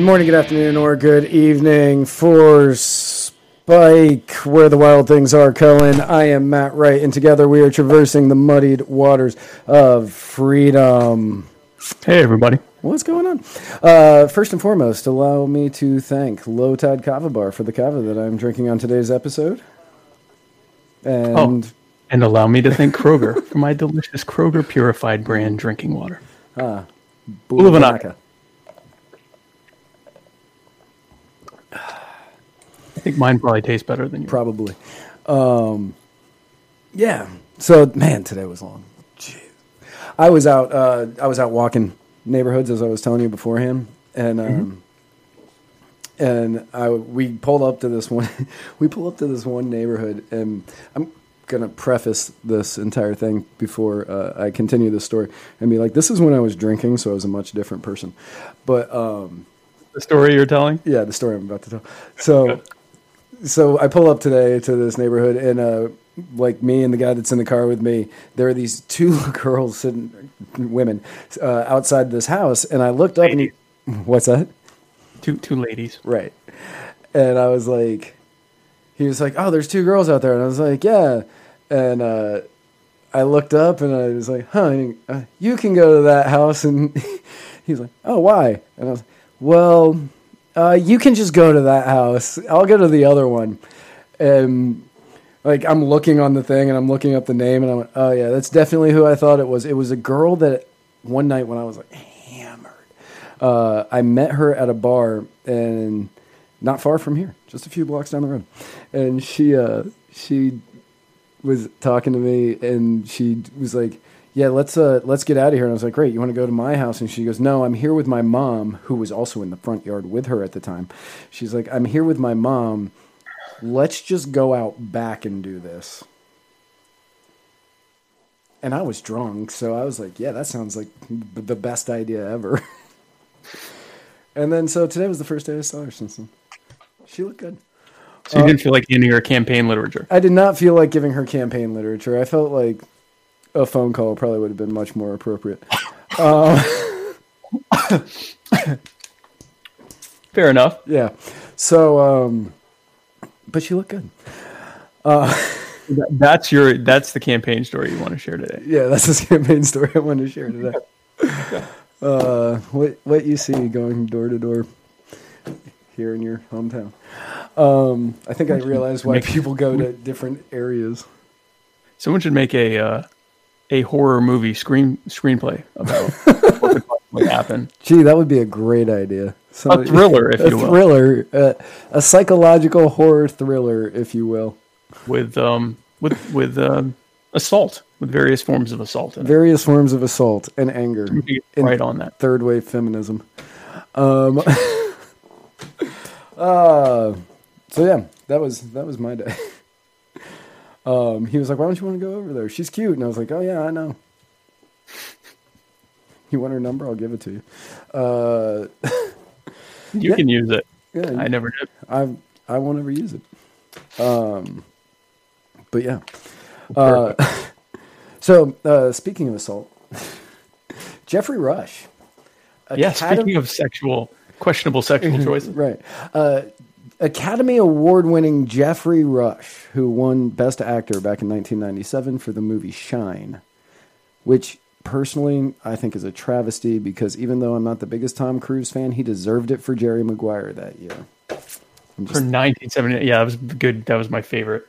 Good morning, good afternoon, or good evening for Spike, where the wild things are. Cullen, I am Matt Wright, and together we are traversing the muddied waters of freedom. Hey, everybody. What's going on? Uh, first and foremost, allow me to thank Low Tide Kava Bar for the kava that I'm drinking on today's episode. And Oh, and allow me to thank Kroger for my delicious Kroger Purified brand drinking water. Ah, Bulavanaka. I think mine probably tastes better than yours. Probably. Um, yeah. So, man, today was long. Jeez. I was out. Uh, I was out walking neighborhoods as I was telling you beforehand, and um, and I we pulled up to this one. we pulled up to this one neighborhood, and I'm gonna preface this entire thing before uh, I continue this story and be like, this is when I was drinking, so I was a much different person. But um, The story you're telling? yeah, the story I'm about to tell. So, so I pull up today to this neighborhood, and uh, like me and the guy that's in the car with me, there are these two girls sitting, women, uh, outside this house, and I looked up and he, what's that? Two two ladies. Right. And I was like, he was like, oh, there's two girls out there, and I was like, yeah, and uh, I looked up and I was like, huh, and uh, you can go to that house, and he's like, oh, why? And I was, like, well, uh, you can just go to that house. I'll go to the other one, and like I'm looking on the thing and I'm looking up the name, and I went, oh yeah, that's definitely who I thought it was. It was a girl that one night when I was like hammered, uh, I met her at a bar and not far from here, just a few blocks down the road, and she uh, she was talking to me and she was like, "Yeah, let's uh let's get out of here." And I was like, "Great, you want to go to my house?" And she goes, "No, I'm here with my mom, who was also in the front yard with her at the time." She's like, "I'm here with my mom. Let's just go out back and do this." And I was drunk, so I was like, "Yeah, that sounds like b- the best idea ever." and then so today was the first day I saw her since then. She looked good. So you didn't feel like handing her campaign literature. I did not feel like giving her campaign literature. I felt like a phone call probably would have been much more appropriate. Fair enough. Yeah. So, um, but she looked good. That- That's your that's the campaign story you want to share today. Yeah, that's the campaign story I want to share today. Uh, what what you see going door to door here in your hometown? Um, I think I realize why people go to different areas. Someone should make a uh, a horror movie screen screenplay about what could possibly happen. Gee, that would be a great idea. A thriller, if a you will, thriller, uh, a psychological horror thriller, if you will. with um with with um, assault, with various forms of assault. In it. various forms of assault and anger We could get in right on that. third wave feminism um uh so yeah that was that was my day um he was like why don't you want to go over there she's cute and i was like oh yeah i know you want her number i'll give it to you uh You Yeah. can use it. yeah I never did. I I won't ever use it. Um, but yeah. Uh, so uh, speaking of assault, Geoffrey Rush. Yeah, speaking of sexual questionable sexual choices. right, Academy Award-winning Geoffrey Rush, who won Best Actor back in 1997 for the movie Shine, which personally I think is a travesty because even though I'm not the biggest Tom Cruise fan, he deserved it for Jerry Maguire that year. I'm For just 1970, yeah, that was good. That was my favorite.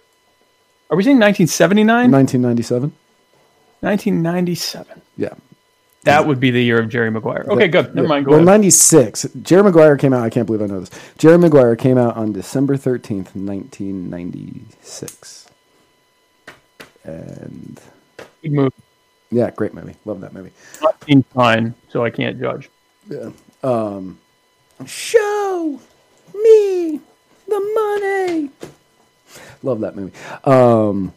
Are we saying 1979? 1997. 1997. Yeah. That would be the year of Jerry Maguire. Okay, good. Never mind. Go well, ahead. 96. Jerry Maguire came out. I can't believe I know this. Jerry Maguire came out on December 13th, 1996. And Good move. yeah, great movie. Love that movie. Not seen Fine, so I can't judge. Yeah. Um, show me the money. Love that movie. Um,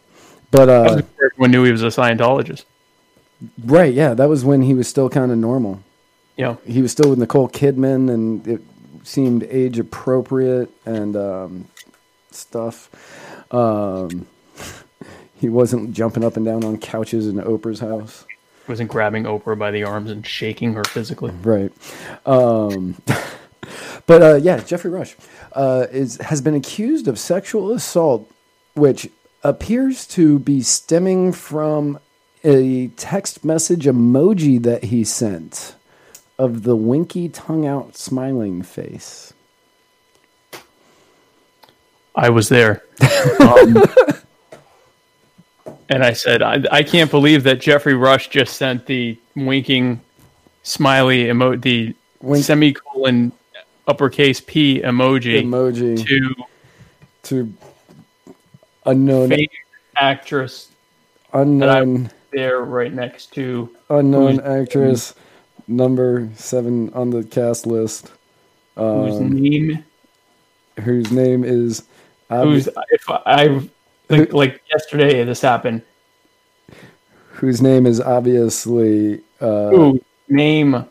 but uh, everyone knew he was a Scientologist. Right, yeah, that was when he was still kind of normal. Yeah. he was still with Nicole Kidman, and it seemed age appropriate and um, stuff. Um, he wasn't jumping up and down on couches in Oprah's house. Wasn't grabbing Oprah by the arms and shaking her physically. Right. Um, But uh, yeah, Geoffrey Rush uh, is has been accused of sexual assault, which appears to be stemming from a text message emoji that he sent of the winky tongue out smiling face. I was there. Um, and I said, I, I can't believe that Geoffrey Rush just sent the winking smiley emoji, the Wink- semicolon uppercase P emoji Emoji to to unknown actress unknown there right next to unknown actress number seven on the cast list, whose um, name, whose name is who's, if I, think like yesterday this happened, whose name is obviously uh, whose name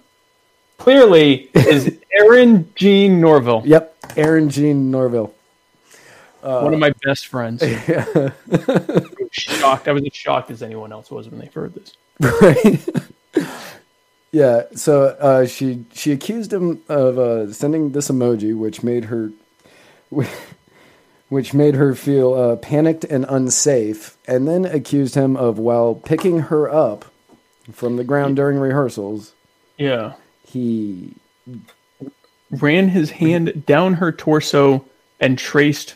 clearly is Eryn Jean Norvill, yep, Eryn Jean Norvill. one of my best friends. Was shocked. I was as shocked as anyone else was when they heard this. right? yeah. So uh, she she accused him of uh, sending this emoji, which made her, which made her feel uh, panicked and unsafe, and then accused him of while picking her up from the ground during rehearsals, Yeah. he ran his hand down her torso and traced.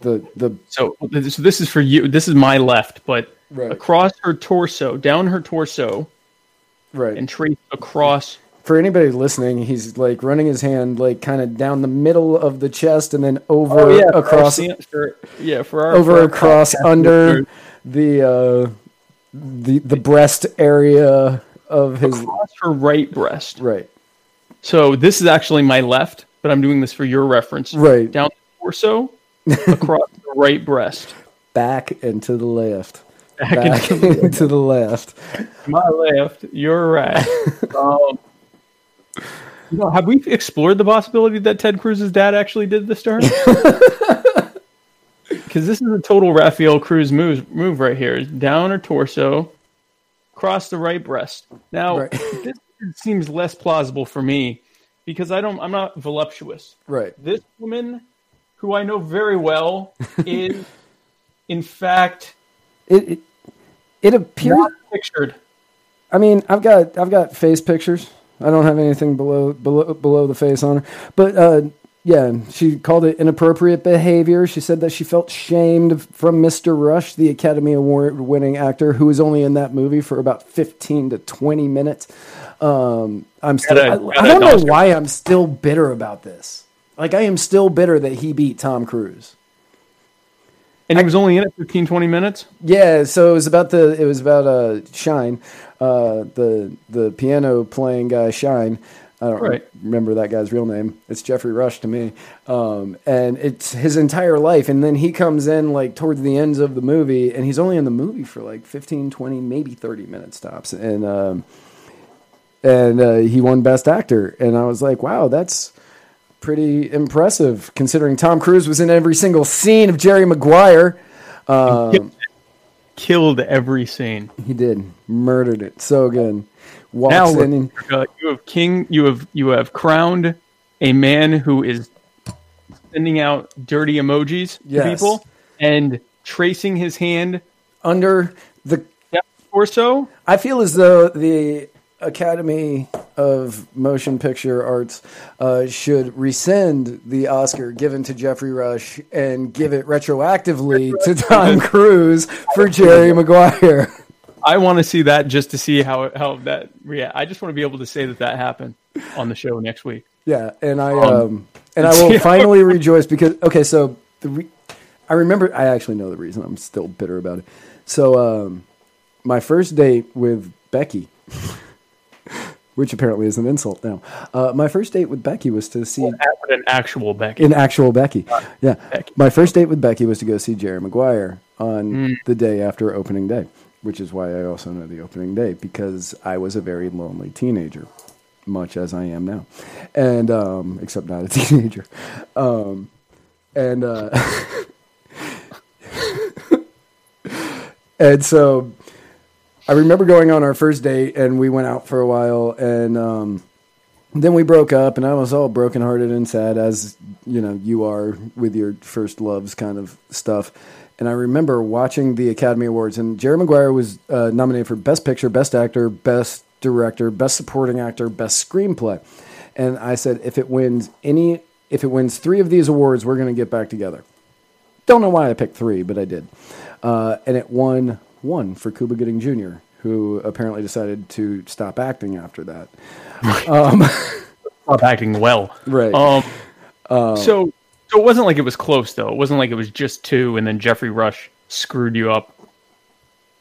The the So this, this is for you. This is my left, but Right. across her torso, down her torso, right and trace across. for anybody listening, he's like running his hand like kind of down the middle of the chest and then over across For, for- yeah, for our over for our across podcast under the uh the the breast area of his across her right breast. right So this is actually my left, but I'm doing this for your reference. right Down the torso, across the right breast. back and to the left Back back into and to the left my left, your right. um, you know, have we explored the possibility that Ted Cruz's dad actually did this to her? Because this is a total Rafael Cruz move, move right here. Down her torso, across the right breast. Now, Right. this seems less plausible for me because I don't. I'm not voluptuous. right This woman, who I know very well, is in fact it it, it appears pictured. I mean, I've got I've got face pictures. I don't have anything below below below the face on her, but uh, yeah, she called it inappropriate behavior. She said that she felt shamed from Mr. Rush, the Academy Award winning actor, who was only in that movie for about fifteen to twenty minutes. Um, I'm still. Gotta- I, gotta I don't know why I'm still bitter about this. Like I am still bitter that he beat Tom Cruise. And he was only in it 15, 20 minutes. Yeah, so it was about the it was about uh Shine, uh the the piano playing guy Shine. I don't Right. remember that guy's real name. It's Geoffrey Rush to me. Um and it's his entire life and then he comes in like towards the ends of the movie and he's only in the movie for like 15, 20, maybe 30 minutes tops and um and uh, he won best actor and I was like, "Wow, that's pretty impressive considering Tom Cruise was in every single scene of Jerry Maguire." Um, Killed every scene. he did. Murdered it. So good. Walks Now in and you have king. You have you have crowned a man who is sending out dirty emojis to people and tracing his hand under the torso. I feel as though the Academy of Motion Picture Arts uh, should rescind the Oscar given to Geoffrey Rush and give it retroactively to Tom Cruise for Jerry Maguire. I want to see that just to see how how that react. I just want to be able to say that that happened on the show next week. Yeah, and I Um, um, and I will finally rejoice because okay, so the re- I remember I actually know the reason I'm still bitter about it. So um, my first date with Becky, which apparently is an insult now. Uh, my first date with Becky was to see With an actual Becky. An actual Becky. Yeah, Becky. my first date with Becky was to go see Jerry Maguire on Mm. the day after opening day, which is why I also know the opening day because I was a very lonely teenager, much as I am now, and um, except not a teenager, um, and uh, and so I remember going on our first date, and we went out for a while, and um, then we broke up, and I was all brokenhearted and sad, as you know you are with your first loves kind of stuff. And I remember watching the Academy Awards, and Jerry Maguire was uh, nominated for Best Picture, Best Actor, Best Director, Best Supporting Actor, Best Screenplay. And I said, if it wins any, if it wins three of these awards, we're going to get back together. Don't know why I picked three, but I did. Uh, and it won one for Cuba Gooding Jr., who apparently decided to stop acting after that. Um, Stop acting well. Right. Um, so, so it wasn't like it was close though. It wasn't like it was just two, and then Geoffrey Rush screwed you up.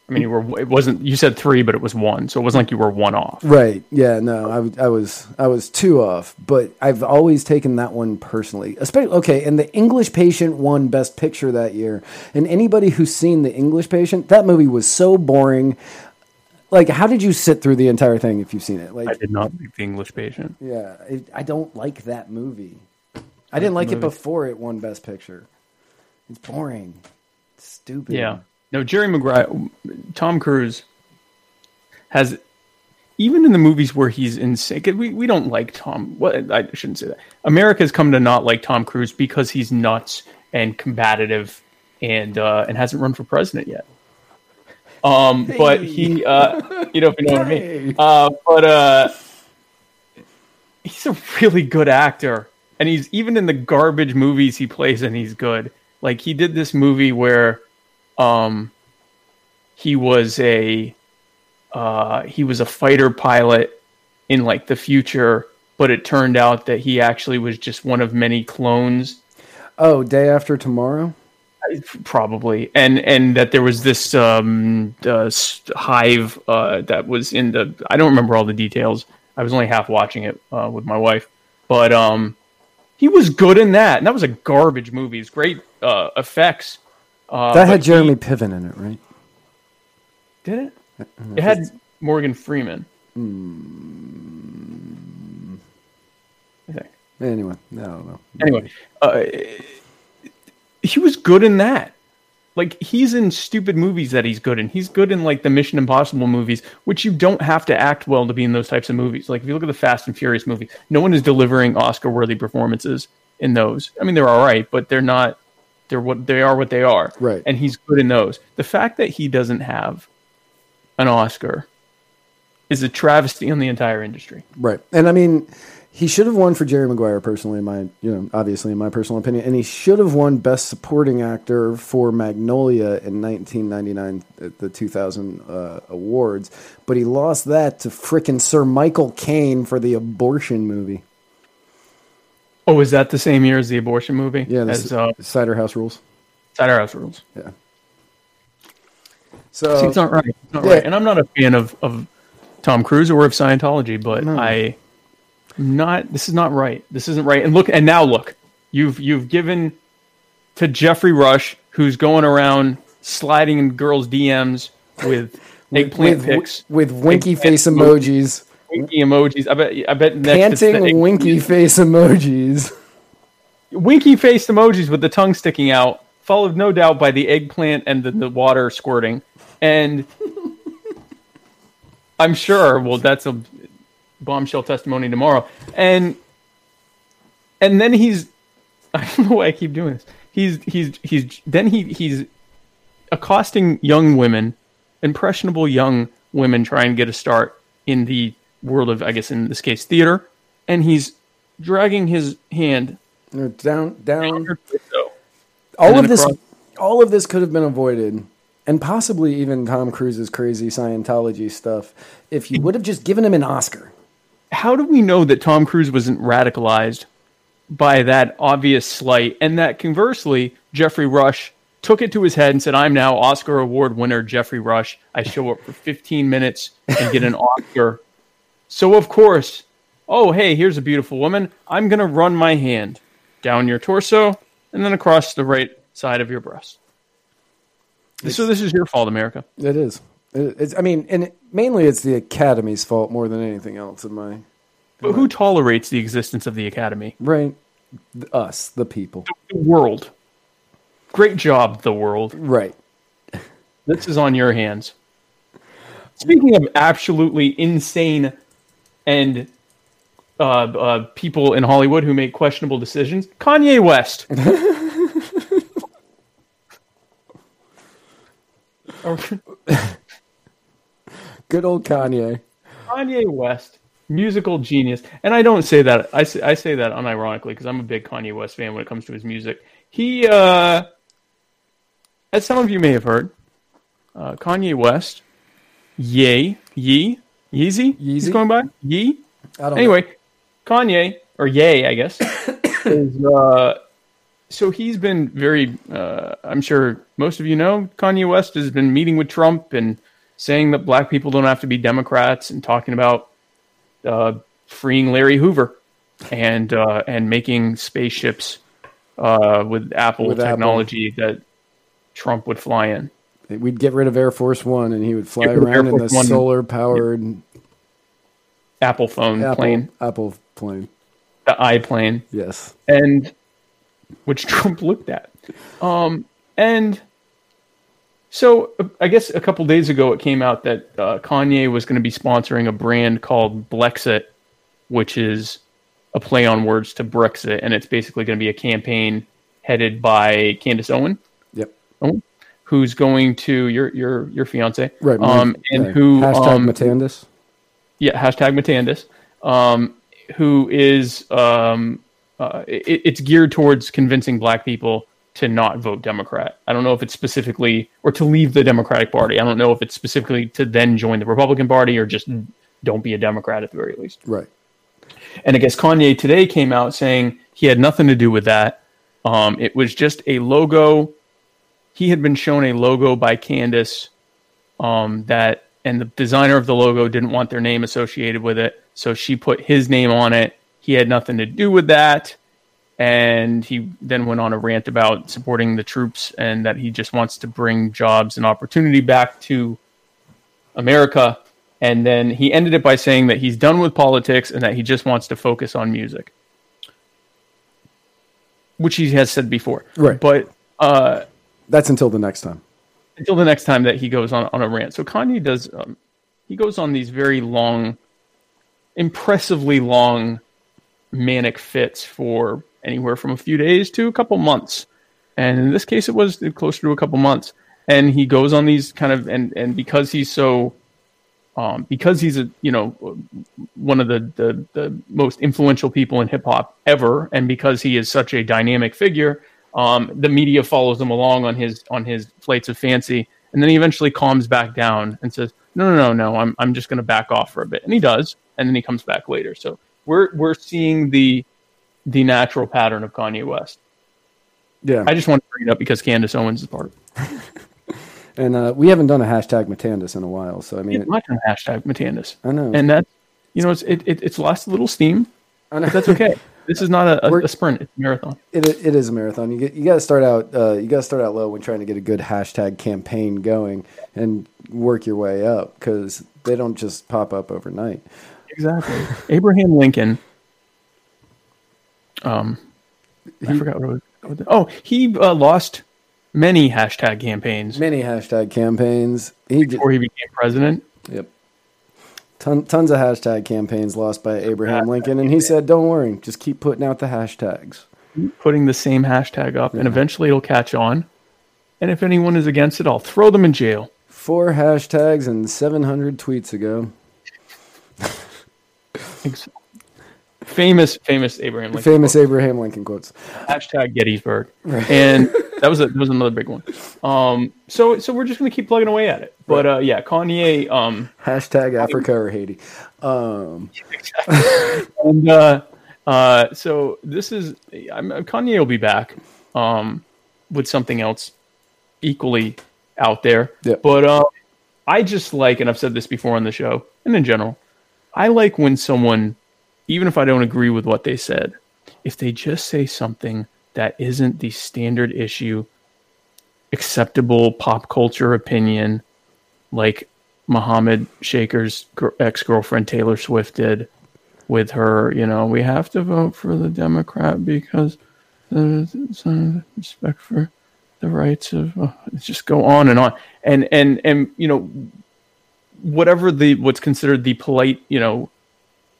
I mean, you were. It wasn't. You said three, but it was one. So it wasn't like you were one off. Right. Yeah. No, I was I was two off, but I've always taken that one personally. Especially okay, and the English Patient won Best Picture that year. And anybody who's seen the English Patient, that movie was so boring. Like, how did you sit through the entire thing if you've seen it? Like, I did not like the English Patient. yeah, it, I don't like that movie. I didn't like it before it won Best Picture. It's boring, It's stupid. Yeah. No, Jerry Maguire, Tom Cruise has, even in the movies where he's insane. we, we don't like Tom. What I shouldn't say that. America's come to not like Tom Cruise because he's nuts and combative and uh, and hasn't run for president yet. Um, but he, uh, you know, if you know what I mean. Uh, but uh, he's a really good actor, and he's even in the garbage movies he plays and he's good. Like he did this movie where, um, he was a, uh, he was a fighter pilot in like the future, but it turned out that he actually was just one of many clones. Oh, Day After Tomorrow. probably. And and that there was this um uh, hive uh that was in the i don't remember all the details. I was only half watching it uh, with my wife. But um he was good in that. And that was a garbage movie. It's great uh effects uh That had he- Jeremy Piven in it, right? did it it had morgan freeman I think. Anyway, I don't know. anyway, uh, he was good in that. Like he's in stupid movies that he's good in. He's good in like the Mission Impossible movies, which you don't have to act well to be in those types of movies. Like if you look at the Fast and Furious movie, no one is delivering Oscar-worthy performances in those. I mean, they're all right, but they're not. They're what they are. What they are. Right. And he's good in those. The fact that he doesn't have an Oscar is a travesty on the entire industry. Right. And I mean, he should have won for Jerry Maguire, personally, in my, you know, obviously, in my personal opinion. And he should have won Best Supporting Actor for Magnolia in 1999 at the 2000 uh, awards. But he lost that to frickin' Sir Michael Caine for the abortion movie. Oh, is that the same year as the abortion movie? Yeah, as this, uh, Cider House Rules. Cider House Rules. Yeah. See, So, it's not right. It's not yeah. right. And I'm not a fan of, of Tom Cruise or of Scientology, but I not this is not right. This isn't right. And look and now look. You've you've given to Geoffrey Rush, who's going around sliding in girls' DMs with eggplant with, pics, with winky face emojis, winky emojis. I bet I bet next panting winky face emojis. winky faced emojis with the tongue sticking out, followed no doubt by the eggplant and the, the water squirting. And I'm sure, well, that's a bombshell testimony tomorrow. And and then he's I don't know why I keep doing this. He's he's he's then he he's accosting young women, impressionable young women trying to get a start in the world of I guess in this case theater, and he's dragging his hand Down, down. all of this across- all of this could have been avoided and possibly even tom cruise's crazy scientology stuff if you would have just given him an oscar how do we know that Tom Cruise wasn't radicalized by that obvious slight, and that conversely, Geoffrey Rush took it to his head and said, "I'm now Oscar award winner Geoffrey Rush. I show up for 15 minutes and get an Oscar." So of course, oh hey, here's a beautiful woman. I'm gonna run my hand down your torso and then across the right side of your breast. so this is your fault, America. it is it's, i mean and it, mainly it's the academy's fault more than anything else in my But who tolerates the existence of the Academy? right us the people The world. Great job, the world. right This is on your hands. Speaking of absolutely insane and uh, uh, people in Hollywood who make questionable decisions. Kanye West. Good old Kanye. Kanye West, musical genius, and I don't say that. I say, I say that unironically because I'm a big Kanye West fan when it comes to his music. He, uh, as some of you may have heard, uh, Kanye West, Yay, Yee, Yeezy, he's Yeezy? going by Yee. I don't Anyway, Kanye or Yay, I guess, is uh, so he's been very. Uh, I'm sure most of you know Kanye West has been meeting with Trump and saying that black people don't have to be Democrats and talking about uh, freeing Larry Hoover and uh, and making spaceships uh, with Apple With Apple. technology that Trump would fly in. We'd get rid of Air Force One, and he would fly Get rid of Air around in the solar powered Apple phone Apple plane, Apple plane. the iPlane. Yes. and which Trump looked at. Um, and so I guess a couple days ago it came out that uh, Kanye was going to be sponsoring a brand called Blexit, which is a play on words to Brexit, and it's basically going to be a campaign headed by Candace Owen, Yep. Owen who's going to your your your fiance, Right. Um, and yeah. who hashtag um, Matandis. yeah, hashtag Matandis, um, who is um, uh, it, it's geared towards convincing black people to not vote Democrat. I don't know if it's specifically or to leave the Democratic Party. I don't know if it's specifically to then join the Republican Party or just don't be a Democrat at the very least. Right. And I guess Kanye today came out saying he had nothing to do with that. Um, it was just a logo. He had been shown a logo by Candace um, that, and the designer of the logo didn't want their name associated with it, so she put his name on it. He had nothing to do with that, and he then went on a rant about supporting the troops and that he just wants to bring jobs and opportunity back to America. And then he ended it by saying that he's done with politics and that he just wants to focus on music, which he has said before. Right. But uh, That's until the next time. until the next time that he goes on, on a rant. So Kanye does, um, he goes on these very long, impressively long manic fits for anywhere from a few days to a couple months. And in this case, it was closer to a couple months. And he goes on these kind of, and, and because he's so, um, because he's a, you know, one of the, the, the most influential people in hip hop ever, and because he is such a dynamic figure, um, the media follows him along on his on his flights of fancy, and then he eventually calms back down and says, "No, no, no, no, I'm I'm just going to back off for a bit," and he does, and then he comes back later. So we're we're seeing the the natural pattern of Kanye West. Yeah. I just want to bring it up because Candace Owens is part of it. and uh, we haven't done a hashtag Matandis in a while, so I mean, It's my turn, hashtag Matandis, I know. and that you know it's it, it it's lost a little steam, I know. that's okay. this is not a, a, a sprint; it's a marathon. It, it is a marathon. You get, you got to start out uh, you got to start out low when trying to get a good hashtag campaign going and work your way up because they don't just pop up overnight. Exactly. Abraham Lincoln. Um, I forgot what it was. Oh, he uh, lost many hashtag campaigns Many hashtag campaigns. He before he became president. yep. Ton, tons of hashtag campaigns lost by Abraham Lincoln, and he said, "Don't worry, just keep putting out the hashtags." Putting the same hashtag up, and eventually it'll catch on. And if anyone is against it, I'll throw them in jail. Four hashtags and seven hundred tweets ago. Ex- Famous, famous Abraham Lincoln. Famous Abraham Lincoln quotes. hashtag Gettysburg, and that was a, that was another big one. Um, so so we're just gonna keep plugging away at it. But uh, yeah, Kanye. Um, Hashtag Africa or Haiti. Um, and uh, uh, so this is I'm, Kanye will be back um, with something else equally out there. Yeah. But uh, I just like, and I've said this before on the show and in general, I like when someone, even if I don't agree with what they said, if they just say something that isn't the standard issue, acceptable pop culture opinion, like Mohammed Shaker's ex girlfriend Taylor Swift did with her, you know, we have to vote for the Democrat because there's some respect for the rights of uh, just go on and on. And and and you know whatever the what's considered the polite you know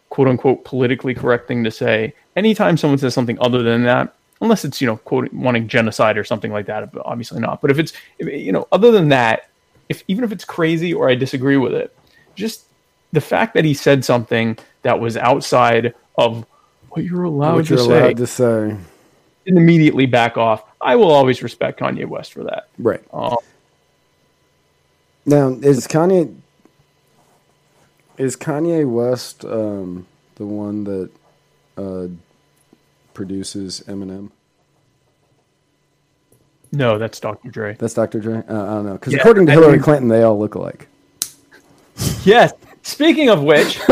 quote unquote politically correct thing to say. Anytime someone says something other than that, unless it's you know quote wanting genocide or something like that, obviously not. But if it's you know other than that, if even if it's crazy or I disagree with it, just the fact that he said something that was outside of what you're allowed, what to, you're say, allowed to say. and immediately back off. I will always respect Kanye West for that. Right. Um, Now, is Kanye is Kanye West um, the one that uh, produces Eminem? no, that's Dr. Dre. That's Dr. Dre. Uh, I don't know because Yeah, according to I Hillary mean- Clinton, they all look alike. Yes. Speaking of which,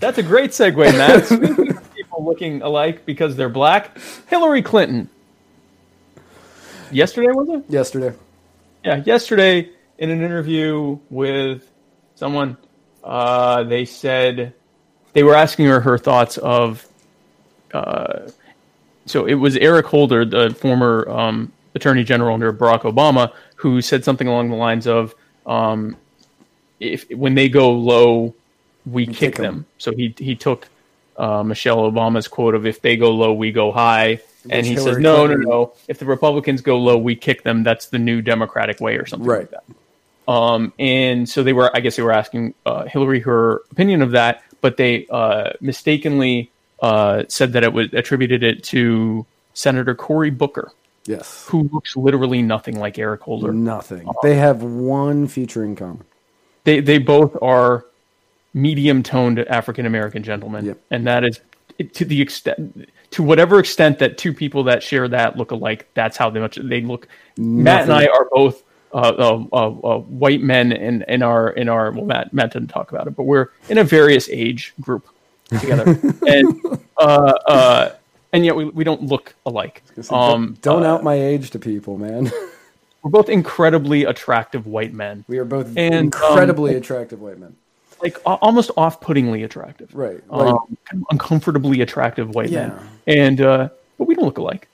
that's a great segue, Matt. Speaking of people looking alike because they're black, Hillary Clinton. Yesterday was it? Yesterday, Yeah, yesterday in an interview with someone, uh, they said they were asking her her thoughts of. Uh, so it was Eric Holder, the former um, Attorney General under Barack Obama, who said something along the lines of, um, "If when they go low, we kick, kick 'em. them." So he he took uh, Michelle Obama's quote of "If they go low, we go high." And Which he says, Hillary no, no, Clinton- no. If the Republicans go low, we kick them. That's the new Democratic way, or something Right. like that. Um, and so they were, I guess they were asking uh, Hillary her opinion of that, but they uh, mistakenly uh, said that it was attributed it to Senator Cory Booker, yes, who looks literally nothing like Eric Holder. nothing. They have one feature in common. They they both are medium toned African American gentlemen, Yep. and that is to the extent to whatever extent that two people that share that look alike. That's how they much they look. Matt and I are both. Uh, uh, uh, uh, white men in, in our in our well Matt Matt didn't talk about it but we're in a various age group together and uh, uh, and yet we, we don't look alike um, don't uh, out my age to people, man. we're both incredibly attractive white men we are both And, um, incredibly attractive white men. like almost off-puttingly attractive Right. Like, um, kind of uncomfortably attractive white Yeah. men, and uh, but we don't look alike.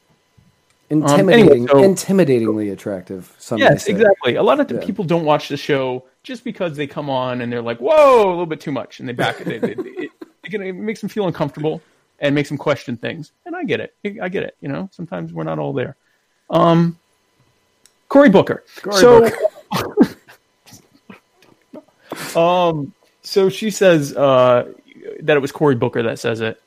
Intimidating, so- intimidatingly attractive. Some Yes, exactly. A lot of the Yeah. people don't watch the show just because they come on and they're like, "Whoa, a little bit too much," and they back it. They, they, it, it, makes them feel uncomfortable and makes them question things. And I get it. I get it. You know, sometimes we're not all there. Um, Cory Booker. Cory so, um, so she says uh, that it was Cory Booker that says it,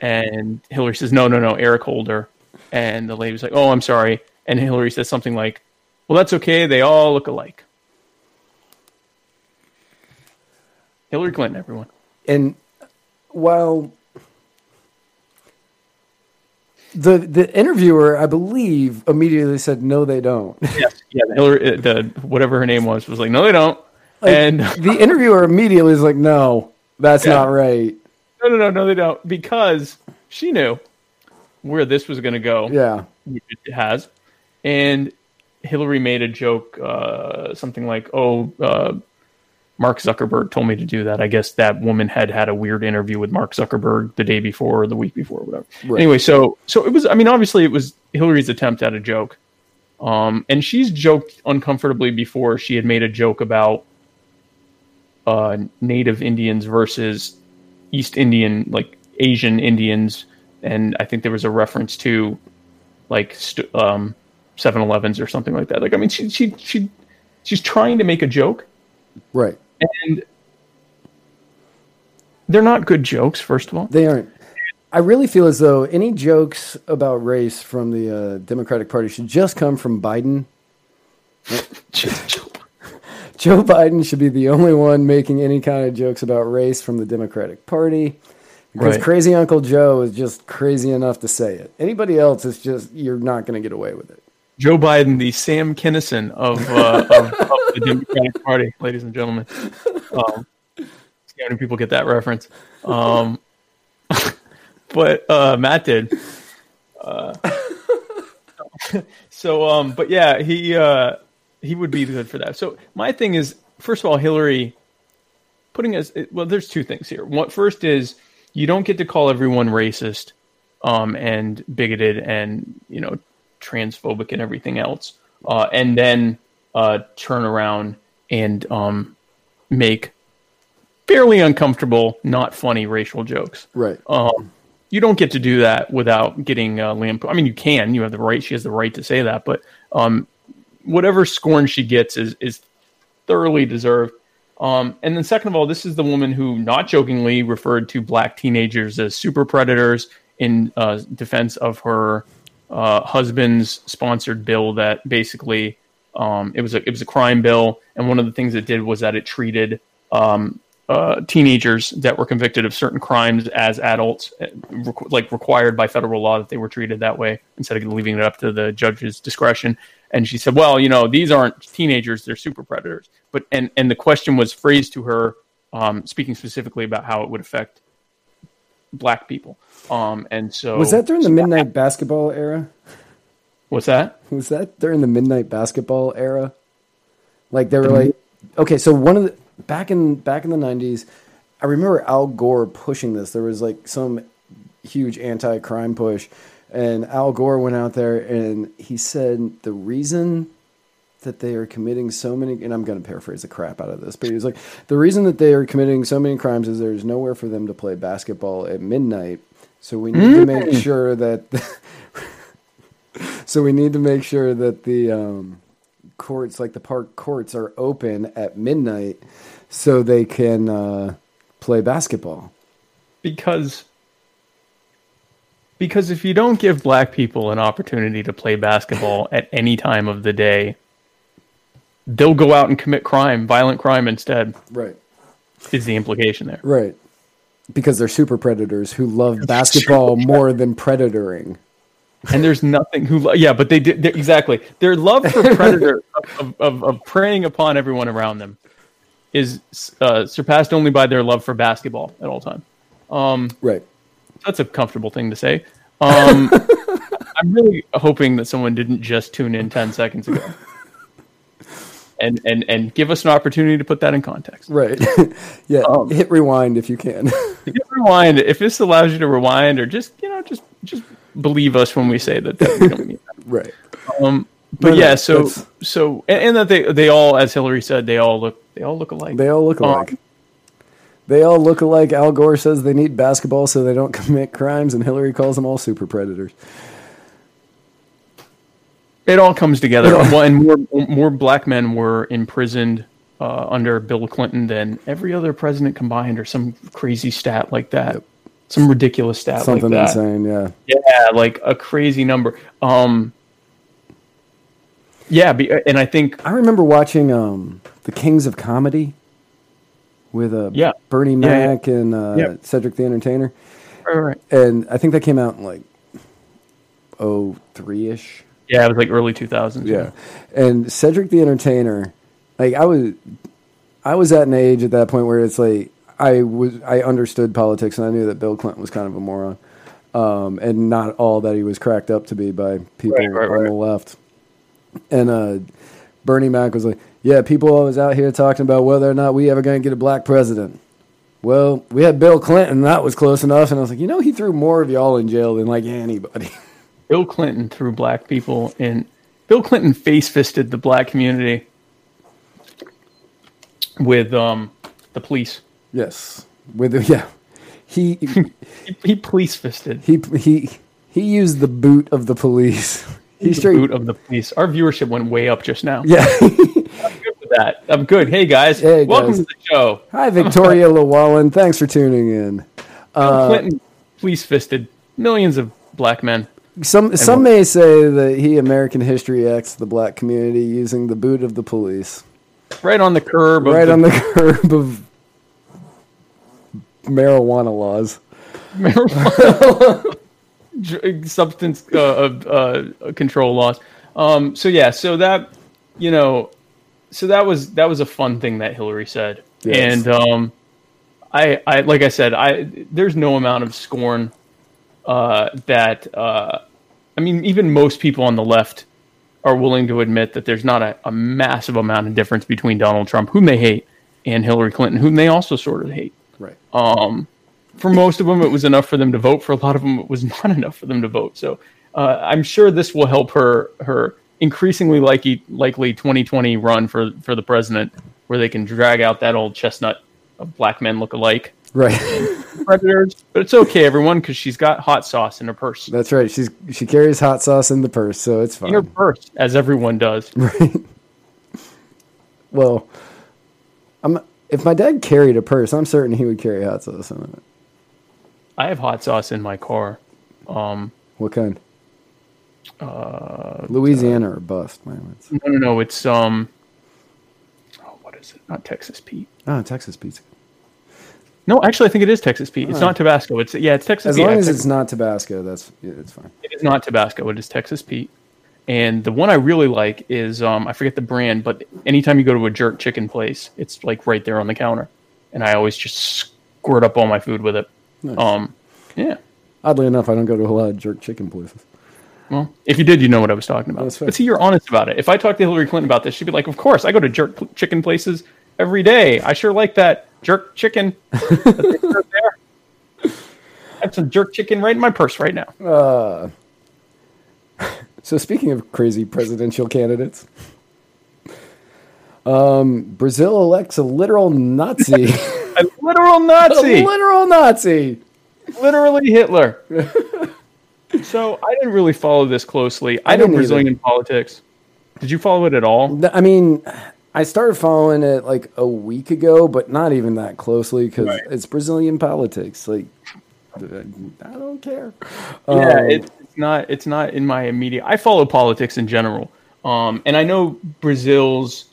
and Hillary says, "No, no, no, Eric Holder." And the lady was like, "Oh, I'm sorry." And Hillary says something like, "Well, that's okay. They all look alike." Hillary Clinton, everyone. And while the the interviewer, I believe, immediately said, "No, they don't." Yes, yeah. Hillary, uh, the whatever her name was, was like, "No, they don't." Like, and the interviewer immediately is like, "No, that's Yeah. not right." no, no, no, no, they don't, because she knew where this was going to go. Yeah, it has. And Hillary made a joke, uh, something like, "Oh, uh, Mark Zuckerberg told me to do that." I guess that woman had had a weird interview with Mark Zuckerberg the day before or the week before, or whatever. Right. Anyway, so so it was. I mean, obviously, it was Hillary's attempt at a joke, um, and she's joked uncomfortably before. She had made a joke about uh, Native Indians versus East Indian, like Asian Indians, and I think there was a reference to like st- um, 7-Elevens or something like that. Like, I mean, she she she she's trying to make a joke, right. and they're not good jokes. First of all, They aren't. I really feel as though any jokes about race from the uh, Democratic Party should just come from Biden. Joe Biden should be the only one making any kind of jokes about race from the Democratic Party. Because Right. crazy Uncle Joe is just crazy enough to say it. Anybody else is just, you're not going to get away with it. Joe Biden, the Sam Kinison of, uh, of, of the Democratic Party, ladies and gentlemen. Um, how many people get that reference. Um, but uh, Matt did. Uh, so, um, but yeah, he uh, he would be good for that. So my thing is, first of all, Hillary putting us. Well, there's two things here. What first is you don't get to call everyone racist um, and bigoted and you know transphobic and everything else, uh, and then uh, turn around and um, make fairly uncomfortable, not funny racial jokes. Right. Um, you don't get to do that without getting uh, lamp. I mean, you can. You have the right. She has the right to say that. But um, whatever scorn she gets is is thoroughly deserved. Um, and then, second of all, this is the woman who, not jokingly, referred to black teenagers as super predators in uh, defense of her uh, husband's sponsored bill. That basically um, it was a it was a crime bill, and one of the things it did was that it treated um, uh, teenagers that were convicted of certain crimes as adults, uh, like required by federal law that they were treated that way instead of leaving it up to the judge's discretion. And she said, "Well, you know, these aren't teenagers; they're super predators." But and and the question was phrased to her, um, speaking specifically about how it would affect black people. Um, and so was that during the midnight basketball era? What's that? Was that during the midnight basketball era? Like they were like, okay, so one of the back in back in the nineties, I remember Al Gore pushing this. There was like some huge anti-crime push, and Al Gore went out there and he said the reason that they are committing so many and I'm going to paraphrase the crap out of this, but he was like the reason that they are committing so many crimes is there's nowhere for them to play basketball at midnight. So we need to make sure that so we need to make sure that the um, courts, like the park courts, are open at midnight so they can uh, play basketball. Because because if you don't give black people an opportunity to play basketball at any time of the day, they'll go out and commit crime, violent crime instead. Right. Is the implication there? Right. Because they're super predators who love basketball more than predatoring. and there's nothing who yeah but they did exactly their love for predator of, of, of, preying upon everyone around them is uh, surpassed only by their love for basketball at all time um, right that's a comfortable thing to say um, i'm really hoping that someone didn't just tune in 10 seconds ago and and and give us an opportunity to put that in context right yeah um, hit rewind if you can hit rewind if this allows you to rewind or just you know just just believe us when we say that, that we don't mean that. right. Um, but no, yeah, so that's... so and, and, that they they all, as Hillary said, they all look they all look alike. They all look alike. Um, they all look alike. Al Gore says they need basketball so they don't commit crimes, and Hillary calls them all super predators. It all comes together. and more more black men were imprisoned uh, under Bill Clinton than every other president combined, or some crazy stat like that. Yep some ridiculous stat something like insane yeah yeah like a crazy number um yeah and i think i remember watching um the kings of comedy with uh yeah bernie mac yeah, yeah. and uh yeah. cedric the entertainer right and i think that came out in like oh three-ish yeah it was like early 2000s yeah and cedric the entertainer like i was i was at an age at that point where it's like I was I understood politics and I knew that Bill Clinton was kind of a moron, um, and not all that he was cracked up to be by people right, right, on right. the left. And uh, Bernie Mac was like, "Yeah, people always out here talking about whether or not we ever going to get a black president." Well, we had Bill Clinton, that was close enough, and I was like, you know, he threw more of y'all in jail than like anybody. Bill Clinton threw black people in. Bill Clinton face fisted the black community with um, the police. Yes, with yeah, he he, he police fisted. He he he used the boot of the police. He straight boot of the police. Our viewership went way up just now. Yeah. I'm good that. I'm good. Hey guys, hey, welcome guys. to the show. Hi, Victoria Llewellyn. Thanks for tuning in. Uh, Clinton police fisted millions of black men. Some some may say that he American History X the black community using the boot of the police. Right on the curb. Right the, on the curb of marijuana laws. Marijuana substance uh, uh, control laws. Um, so yeah, so that you know, so that was that was a fun thing that Hillary said, yes. and um, I, I like I said, I there's no amount of scorn uh, that uh, I mean, even most people on the left are willing to admit that there's not a, a massive amount of difference between Donald Trump, whom they hate, and Hillary Clinton, whom they also sort of hate. Right. Um, for most of them, it was enough for them to vote. For a lot of them, it was not enough for them to vote. So uh, I'm sure this will help her her increasingly likely likely 2020 run for for the president, where they can drag out that old chestnut of black men look alike. Right. Predators, but it's okay, everyone, because she's got hot sauce in her purse. That's right. She's she carries hot sauce in the purse, so it's fine. In her purse, as everyone does. Right. Well, I'm if my dad carried a purse, I'm certain he would carry hot sauce in it. I have hot sauce in my car. Um, What kind? Uh, Louisiana or bust. Man, it's, no, no, no. It's um, oh, what is it? Not Texas Pete. oh, Texas pizza. No, actually, I think it is Texas Pete. It's not Tabasco. It's yeah, it's Texas. As Pete. long as took- it's not Tabasco, that's yeah, it's fine. It is not Tabasco. It is Texas Pete. And the one I really like is um, I forget the brand, but anytime you go to a jerk chicken place, it's like right there on the counter, and I always just squirt up all my food with it. Nice. Um, yeah. Oddly enough, I don't go to a lot of jerk chicken places. Well, if you did, you know what I was talking about. But see, you're honest about it. If I talked to Hillary Clinton about this, she'd be like, "Of course, I go to jerk chicken places every day. I sure like that jerk chicken." that they serve there. I have some jerk chicken right in my purse right now. Uh, so speaking of crazy presidential candidates, um, Brazil elects a literal Nazi. A literal Nazi. a Nazi. literal Nazi. literally Hitler. So I didn't really follow this closely. I, I know Brazilian politics. Did you follow it at all? I mean, I started following it like a week ago, but not even that closely because Right. it's Brazilian politics. Like, I don't care. Yeah, Um, it's, it's not. It's not in my immediate. I follow politics in general, um, and I know Brazil's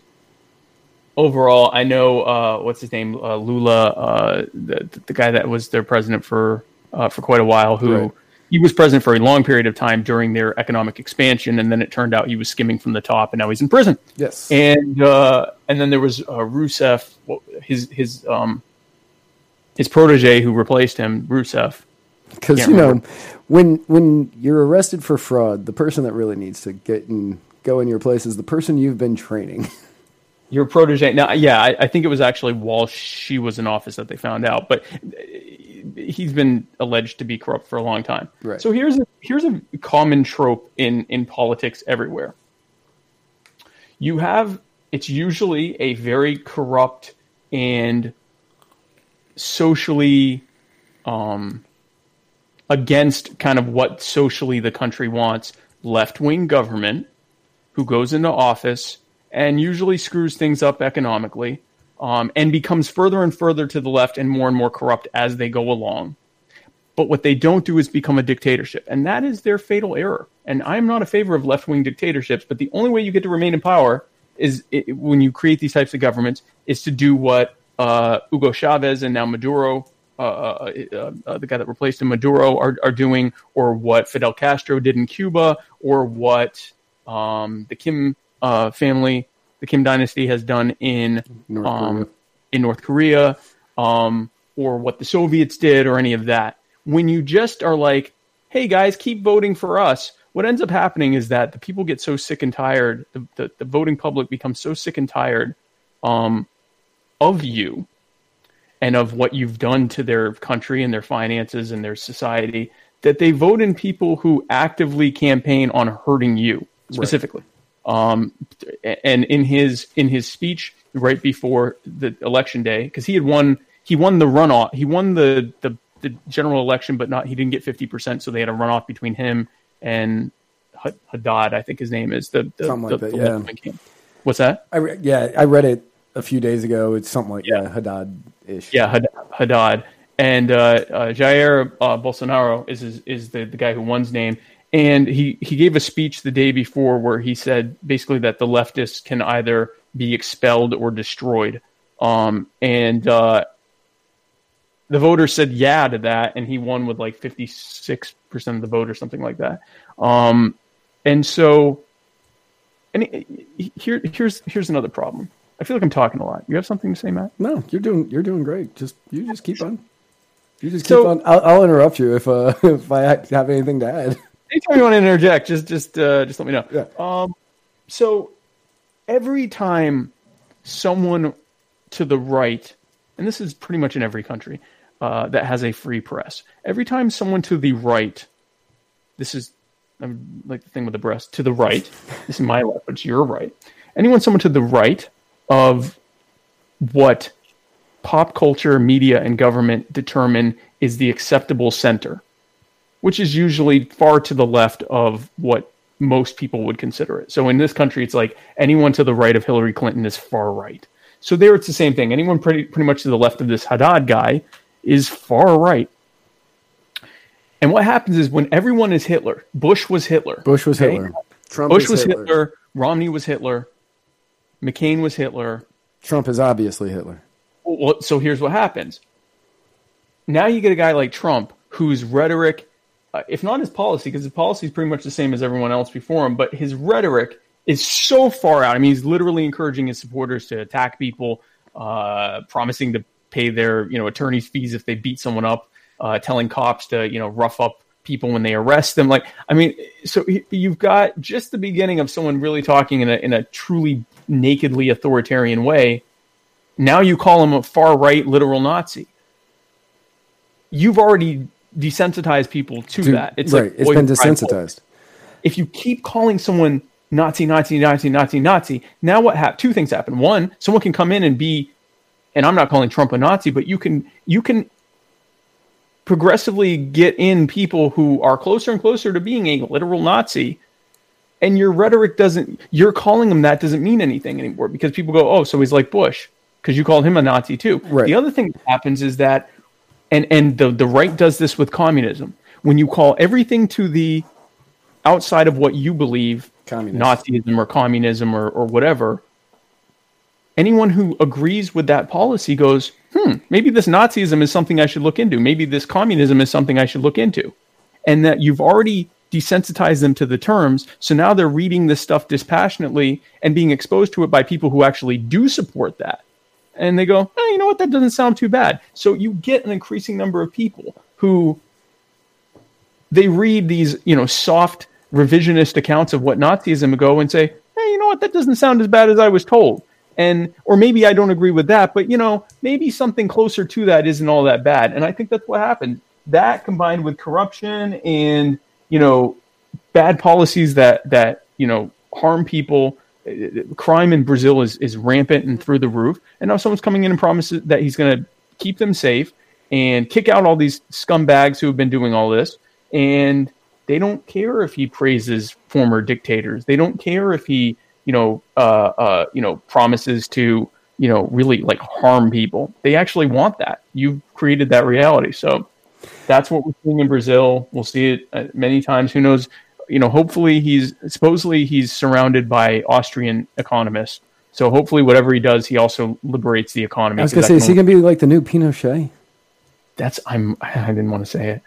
overall. I know uh, what's his name, uh, Lula, uh, the the guy that was their president for uh, for quite a while. Who Right. He was president for a long period of time during their economic expansion, and then it turned out he was skimming from the top, and now he's in prison. yes. and uh, and then there was uh, Rousseff, his his um his protege who replaced him, Rousseff. Because you know, when when you're arrested for fraud, the person that really needs to get and go in your place is the person you've been training. Your protege. Now, yeah, I, I think it was actually while she was in office that they found out, but he's been alleged to be corrupt for a long time. Right. So here's a here's a common trope in in politics everywhere. You have it's usually a very corrupt and socially um, against kind of what socially the country wants left wing government who goes into office and usually screws things up economically um, and becomes further and further to the left and more and more corrupt as they go along. But what they don't do is become a dictatorship. And that is their fatal error. And I'm not a favor of left wing dictatorships, but the only way you get to remain in power is it, when you create these types of governments is to do what uh, Hugo Chavez and now Maduro, uh, uh, uh, uh, the guy that replaced him, Maduro, are, are doing, or what Fidel Castro did in Cuba, or what um, the Kim uh, family, the Kim dynasty has done in North um, Korea. in North Korea, um, or what the Soviets did, or any of that. When you just are like, "Hey guys, keep voting for us," what ends up happening is that the people get so sick and tired. The the, the voting public becomes so sick and tired um, of you and of what you've done to their country and their finances and their society that they vote in people who actively campaign on hurting you specifically. Um, and in his in his speech right before the election day, because he had won he won the runoff, he won the, the the general election, but not he didn't get fifty percent, so they had a runoff between him and Had- Haddad, I think his name is the, the, Something like the- that, yeah. camp. What's that? I re- yeah, I read it a few days ago. It's something like yeah, Haddad ish. Yeah, Had- Haddad and uh, uh, Jair uh, Bolsonaro is is, is the, the guy who won's name, and he he gave a speech the day before where he said basically that the leftists can either be expelled or destroyed, um, and uh, the voters said yeah to that, and he won with like fifty six percent of the vote or something like that, um, and so. And he- he- here, here's here's another problem. I feel like I'm talking a lot. You have something to say, Matt? No, you're doing you're doing great. Just you just keep on. You just keep So- on. I'll, I'll interrupt you if uh, if I have anything to add. Anytime you want to interject, just just uh, just let me know. Yeah. Um, so every time someone to the right, and this is pretty much in every country uh, that has a free press, every time someone to the right, this is um, like the thing with the breast to the right. this is my left, but it's your right. Anyone, someone to the right of what pop culture, media, and government determine is the acceptable center, which is usually far to the left of what most people would consider it. So in this country, it's like anyone to the right of Hillary Clinton is far right. So there, it's the same thing. Anyone pretty pretty much to the left of this Haddad guy is far right. And what happens is when everyone is Hitler, Bush was Hitler. Bush was okay? Hitler. Trump Bush was Hitler. Hitler. Romney was Hitler. McCain was Hitler. Trump is obviously Hitler. Well, so here's what happens. Now you get a guy like Trump whose rhetoric, uh, if not his policy, because his policy is pretty much the same as everyone else before him, but his rhetoric is so far out. I mean, he's literally encouraging his supporters to attack people, uh, promising to pay their you know attorney's fees if they beat someone up, uh, telling cops to you know rough up people when they arrest them. Like, I mean, so you've got just the beginning of someone really talking in a in a truly nakedly authoritarian way. Now you call him a far right literal Nazi. You've already desensitized people to Dude, that. It's right. Like, it's been desensitized. If you keep calling someone Nazi, Nazi, Nazi, Nazi, Nazi, now what happen? Two things happen. One, someone can come in and be, and I'm not calling Trump a Nazi, but you can you can progressively get in people who are closer and closer to being a literal Nazi. And your rhetoric doesn't, you're calling them that doesn't mean anything anymore because people go, oh, so he's like Bush because you called him a Nazi too. Right. The other thing that happens is that, and, and the, the right does this with communism. When you call everything to the outside of what you believe, Communist. Nazism or communism or, or whatever, anyone who agrees with that policy goes, hmm, maybe this Nazism is something I should look into. Maybe this communism is something I should look into. And that you've already desensitized them to the terms. So now they're reading this stuff dispassionately and being exposed to it by people who actually do support that. And they go, oh, you know what? That doesn't sound too bad. So you get an increasing number of people who they read these, you know, soft revisionist accounts of what Nazism go and say, hey, you know what? That doesn't sound as bad as I was told and or maybe I don't agree with that, but you know, maybe something closer to that isn't all that bad. And I think that's what happened. That combined with corruption and you know, bad policies that that you know harm people. Crime in Brazil is is rampant and through the roof. And now someone's coming in and promises that he's going to keep them safe and kick out all these scumbags who have been doing all this. And they don't care if he praises former dictators. They don't care if he you know, uh, uh, you know, promises to, you know, really like harm people. They actually want that. You've created that reality. So that's what we're seeing in Brazil. We'll see it uh, many times. Who knows? You know, hopefully he's supposedly he's surrounded by Austrian economists. So hopefully, whatever he does, he also liberates the economy. I was gonna say, is he gonna be like the new Pinochet? That's I'm. I didn't want to say it.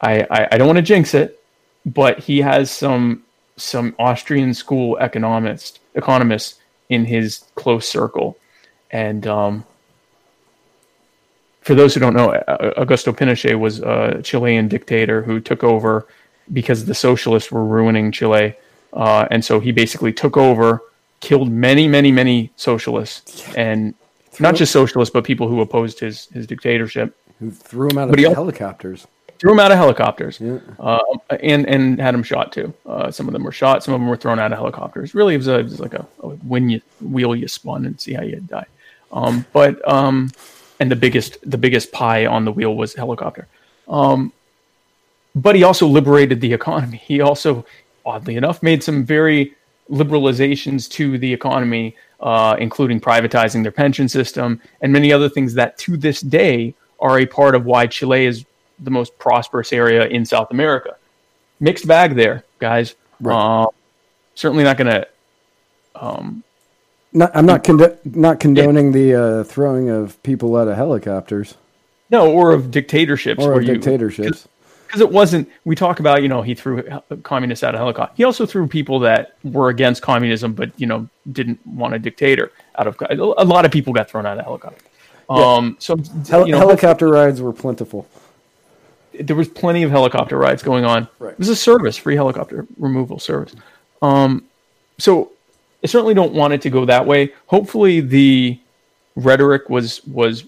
I I, I don't want to jinx it, but he has some some Austrian school economist economists in his close circle, and um, for those who don't know, Augusto Pinochet was a Chilean dictator who took over because the socialists were ruining Chile, uh, and so he basically took over, killed many, many, many socialists, and not just socialists, but people who opposed his his dictatorship. Who threw him out of the helicopters? threw him out of helicopters, yeah. uh, and and had him shot too. Uh, some of them were shot, some of them were thrown out of helicopters. Really, it was, a, it was like a, a, when you wheel you spun and see how you die. Um, but um, and the biggest the biggest pie on the wheel was helicopter. Um, but he also liberated the economy. He also, oddly enough, made some very liberalizations to the economy, uh, including privatizing their pension system and many other things that to this day are a part of why Chile is the most prosperous area in South America. Mixed bag there, guys. Right. Uh, certainly not going to. Um, not, I'm not condo- not condoning the uh, throwing of people out of helicopters. No, or of dictatorships. Or of dictatorships. Because it wasn't. We talk about you know he threw communists out of helicopter. He also threw people that were against communism, but you know didn't want a dictator out of. A lot of people got thrown out of helicopter. Yeah. Um, so Hel- you know, helicopter rides were plentiful there was plenty of helicopter rides going on. Right. It was a service, free helicopter removal service. Um, so I certainly don't want it to go that way. Hopefully, the rhetoric was was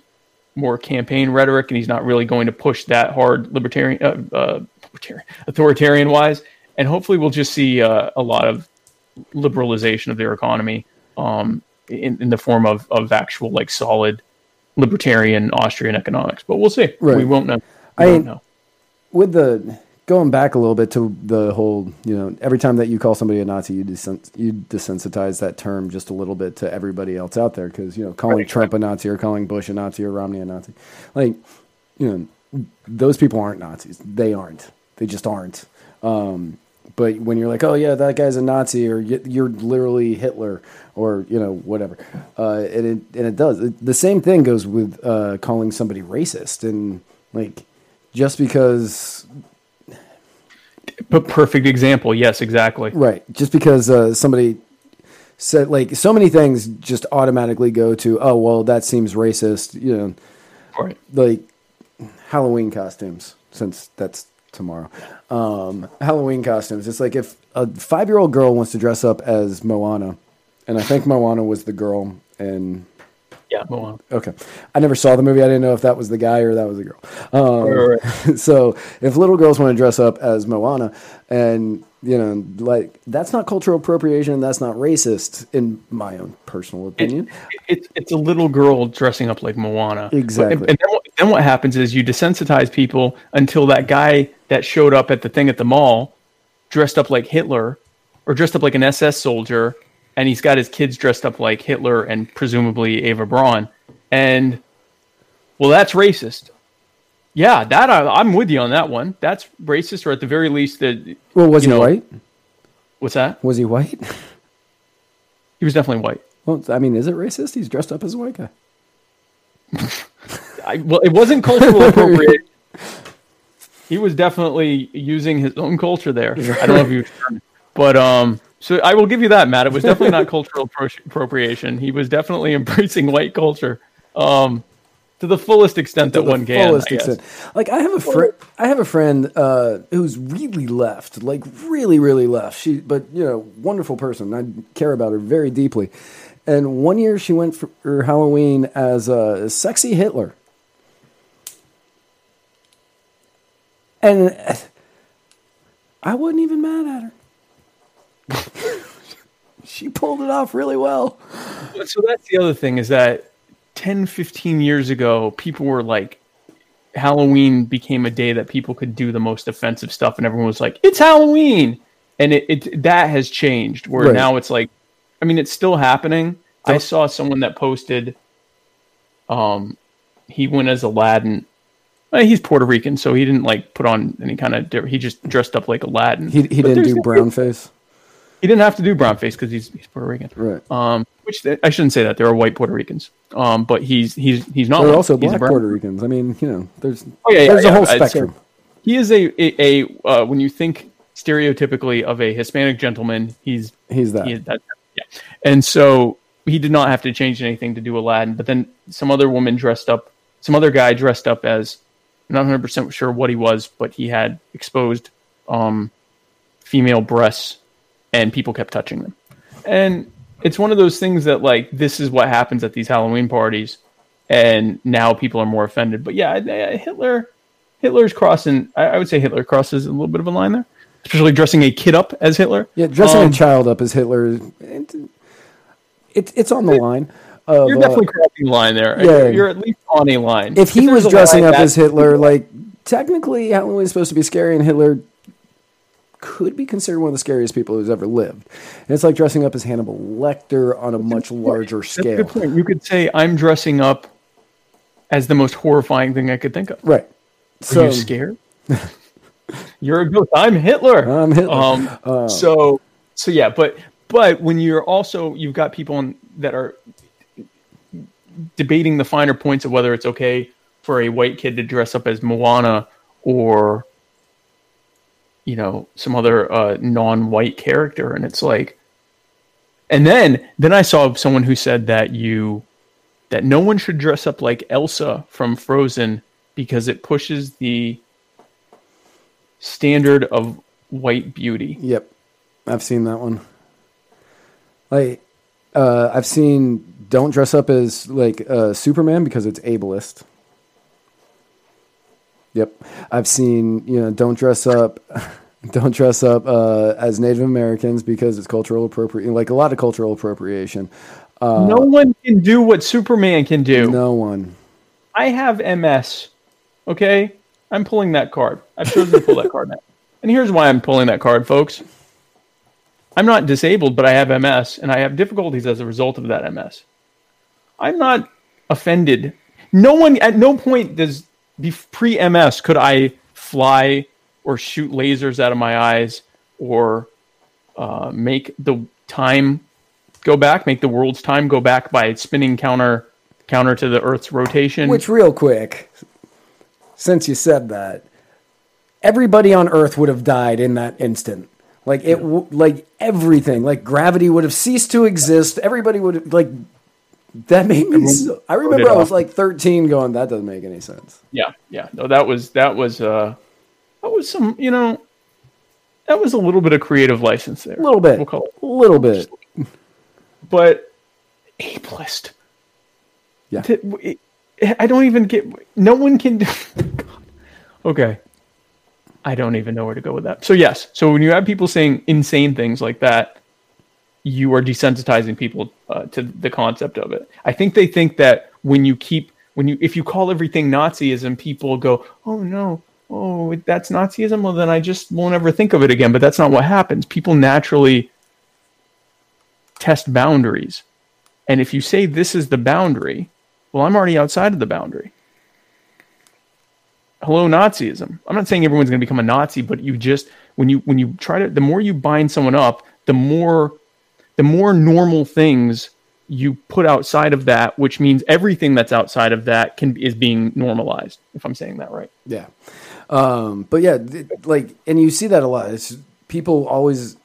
more campaign rhetoric, and he's not really going to push that hard libertarian, uh, uh, libertarian authoritarian wise. And hopefully, we'll just see uh, a lot of liberalization of their economy um, in, in the form of of actual like solid libertarian Austrian economics. But we'll see. Right. We won't know. We I- won't know. with the going back a little bit to the whole, you know, every time that you call somebody a Nazi, you desen- you desensitize that term just a little bit to everybody else out there because you know calling Right. Trump a Nazi or calling Bush a Nazi or Romney a Nazi, like you know, those people aren't Nazis. They aren't. They just aren't. Um, but when you're like, oh yeah, that guy's a Nazi, or you're literally Hitler, or you know whatever, uh, and it and it does. It, the same thing goes with uh, calling somebody racist, and like just because But perfect example. Yes, exactly. Right. Just because uh, somebody said, like, so many things just automatically go to, oh, well, that seems racist. You know, Right. like Halloween costumes, since that's tomorrow. Um, Halloween costumes. It's like if a five year old girl wants to dress up as Moana, and I think Moana was the girl, and Yeah. Go on. Okay. I never saw the movie. I didn't know if that was the guy or that was the girl. Um, Right, so if little girls want to dress up as Moana and, you know, like that's not cultural appropriation. That's not racist in my own personal opinion. It's it's a little girl dressing up like Moana. Exactly. And, and then, what, then what happens is you desensitize people until that guy that showed up at the thing at the mall, dressed up like Hitler, or dressed up like an SS soldier, and he's got his kids dressed up like Hitler and presumably Eva Braun, and well, that's racist. Yeah, that I, I'm with you on that one. That's racist, or at the very least, that well, was you he know- white? what's that? Was he white? He was definitely white. well, I mean, is it racist? He's dressed up as a white guy. I, well, it wasn't cultural appropriate. he was definitely using his own culture there. I don't know if trying- but um. So I will give you that, Matt. It was definitely not cultural appro- appropriation. He was definitely embracing white culture, um, to the fullest extent that to the one can. fullest extent. Like I have a friend, I have a friend uh, who's really left, like really, really left. She, but you know, wonderful person. I care about her very deeply. And one year she went for her Halloween as a sexy Hitler, and I wasn't even mad at her. she pulled it off really well. So that's the other thing is that 10, 15 years ago, people were like, Halloween became a day that people could do the most offensive stuff, and everyone was like, "It's Halloween," and it, it that has changed. Where Right. now it's like, I mean, it's still happening. I saw someone that posted, um, he went as Aladdin. Well, he's Puerto Rican, so he didn't like put on any kind of. He just dressed up like Aladdin. He he But didn't do brown face, He didn't have to do brown face because he's he's Puerto Rican. right? Um, which I shouldn't say that there are white Puerto Ricans. Um, but he's he's he's not. There are also He's black Puerto Ricans. I mean, you know, there's Oh yeah, yeah, there's yeah. a whole so spectrum. he is a a, a uh, when you think stereotypically of a Hispanic gentleman, he's He's that. he that yeah. And so he did not have to change anything to do Aladdin. But then some other woman dressed up, some other guy dressed up as I'm not 100 percent sure what he was, but he had exposed um, female breasts, and people kept touching them. And it's one of those things that like this is what happens at these Halloween parties, and now people are more offended. But yeah, Hitler, Hitler's crossing. I, I would say Hitler crosses a little bit of a line there, especially dressing a kid up as Hitler. Yeah, dressing Um, a child up as Hitler, it, it, it's on the line. Of, You're uh, definitely crossing the line there. yeah. You're at least on a line. if he there's was dressing up as Hitler, like technically Halloween is supposed to be scary, and Hitler could be considered one of the scariest people who's ever lived. And it's like dressing up as Hannibal Lecter on a much larger scale. good point. You could say I'm dressing up as the most horrifying thing I could think of. Right. Are So you scared? You're a ghost. I'm Hitler. I'm Hitler. Um, so so yeah, but but when you're also you've got people in, that are debating the finer points of whether it's okay for a white kid to dress up as Moana or you know some other uh, non-white character, and it's like, and then then I saw someone who said that you that no one should dress up like Elsa from Frozen because it pushes the standard of white beauty. Yep, I've seen that one. Like, uh, I've seen don't dress up as like uh, Superman because it's ableist. Yep, I've seen you know don't dress up, don't dress up uh, as Native Americans because it's cultural appropriation. Like a lot of cultural appropriation. no one can do what Superman can do. No one, I have MS. Okay, I'm pulling that card. I've chosen to pull that card now, and here's why I'm pulling that card, folks. I'm not disabled, but I have MS, and I have difficulties as a result of that MS. I'm not offended. No one at no point does pre MS could I fly or shoot lasers out of my eyes or uh, make the time go back, make the world's time go back by spinning counter counter to the Earth's rotation. Which, real quick, since you said that, everybody on Earth would have died in that instant. Like it, yeah. like everything, like gravity would have ceased to exist. Everybody would have, like. That made me. So, I remember I was like 13, going, "That doesn't make any sense." Yeah, yeah. No, that was that was uh, that was some, you know, that was a little bit of creative license there. A little bit. We'll call it. A little bit. But ableist. Yeah. I don't even get. No one can. okay. I don't even know where to go with that. So yes. So when you have people saying insane things like that, you are desensitizing people uh, to the concept of it. I think they think that when you keep when you if you call everything Nazism, people go, "Oh no, oh that's Nazism." Well, then I just won't ever think of it again. But that's not what happens. People naturally test boundaries, and if you say this is the boundary, well, I'm already outside of the boundary. Hello, Nazism. I'm not saying everyone's going to become a Nazi, but you just when you when you try to the more you bind someone up, the more the more normal things you put outside of that, which means everything that's outside of that can is being normalized. If I'm saying that right. Yeah. Um, but yeah, like, and you see that a lot. It's people always,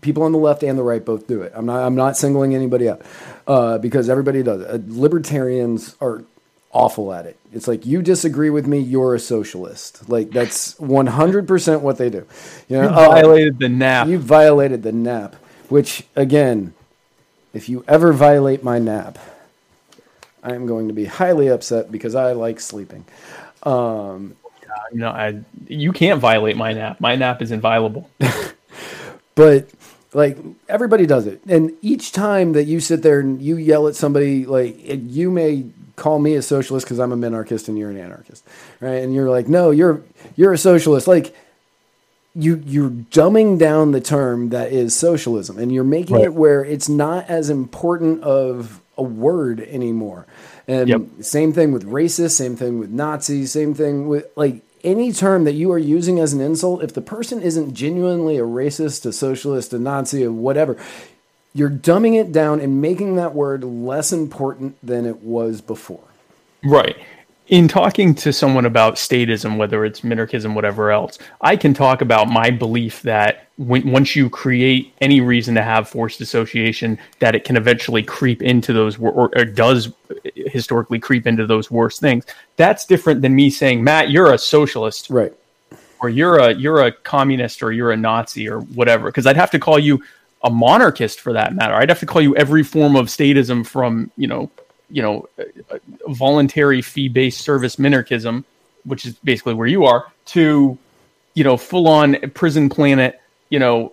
people on the left and the right both do it. I'm not, I'm not singling anybody out uh, because everybody does it. Uh, libertarians are awful at it. It's like you disagree with me, you're a socialist. Like that's 100% what they do. You, know, you violated uh, the nap. You violated the nap. Which, again, if you ever violate my nap, I am going to be highly upset because I like sleeping. Um, no, I, you can't violate my nap. My nap is inviolable. but like everybody does it, and each time that you sit there and you yell at somebody, like you may call me a socialist because I'm a minarchist and you're an anarchist, right? And you're like, no, you're you're a socialist, like you you're dumbing down the term that is socialism and you're making right. it where it's not as important of a word anymore. And yep. same thing with racist, same thing with Nazi, same thing with like any term that you are using as an insult, if the person isn't genuinely a racist, a socialist, a Nazi, or whatever, you're dumbing it down and making that word less important than it was before. Right in talking to someone about statism, whether it's minarchism, whatever else, I can talk about my belief that when, once you create any reason to have forced association, that it can eventually creep into those, or, or does historically creep into those worst things. That's different than me saying, Matt, you're a socialist, right? Or you're a you're a communist, or you're a Nazi, or whatever. Because I'd have to call you a monarchist for that matter. I'd have to call you every form of statism from you know you know, voluntary fee based service minarchism, which is basically where you are, to, you know, full on prison planet, you know,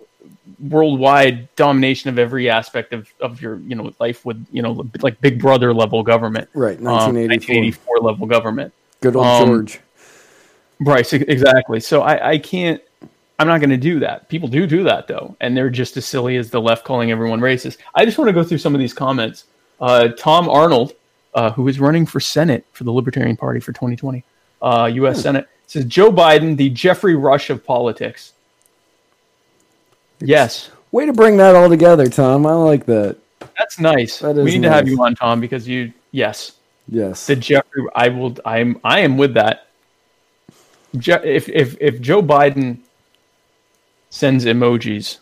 worldwide domination of every aspect of, of your, you know, life with, you know, like Big Brother level government. Right. 1984, um, 1984 level government. Good old um, George. Right. Exactly. So I, I can't, I'm not going to do that. People do do that though, and they're just as silly as the left calling everyone racist. I just want to go through some of these comments. Uh, Tom Arnold, uh, who is running for Senate for the Libertarian Party for 2020, uh, U.S. Hmm. Senate, says Joe Biden, the Geoffrey Rush of politics. Yes. Way to bring that all together, Tom. I like that. That's nice. That we need nice. to have you on, Tom, because you. Yes. Yes. The Geoffrey. I will. I'm. I am with that. Je- if if if Joe Biden sends emojis,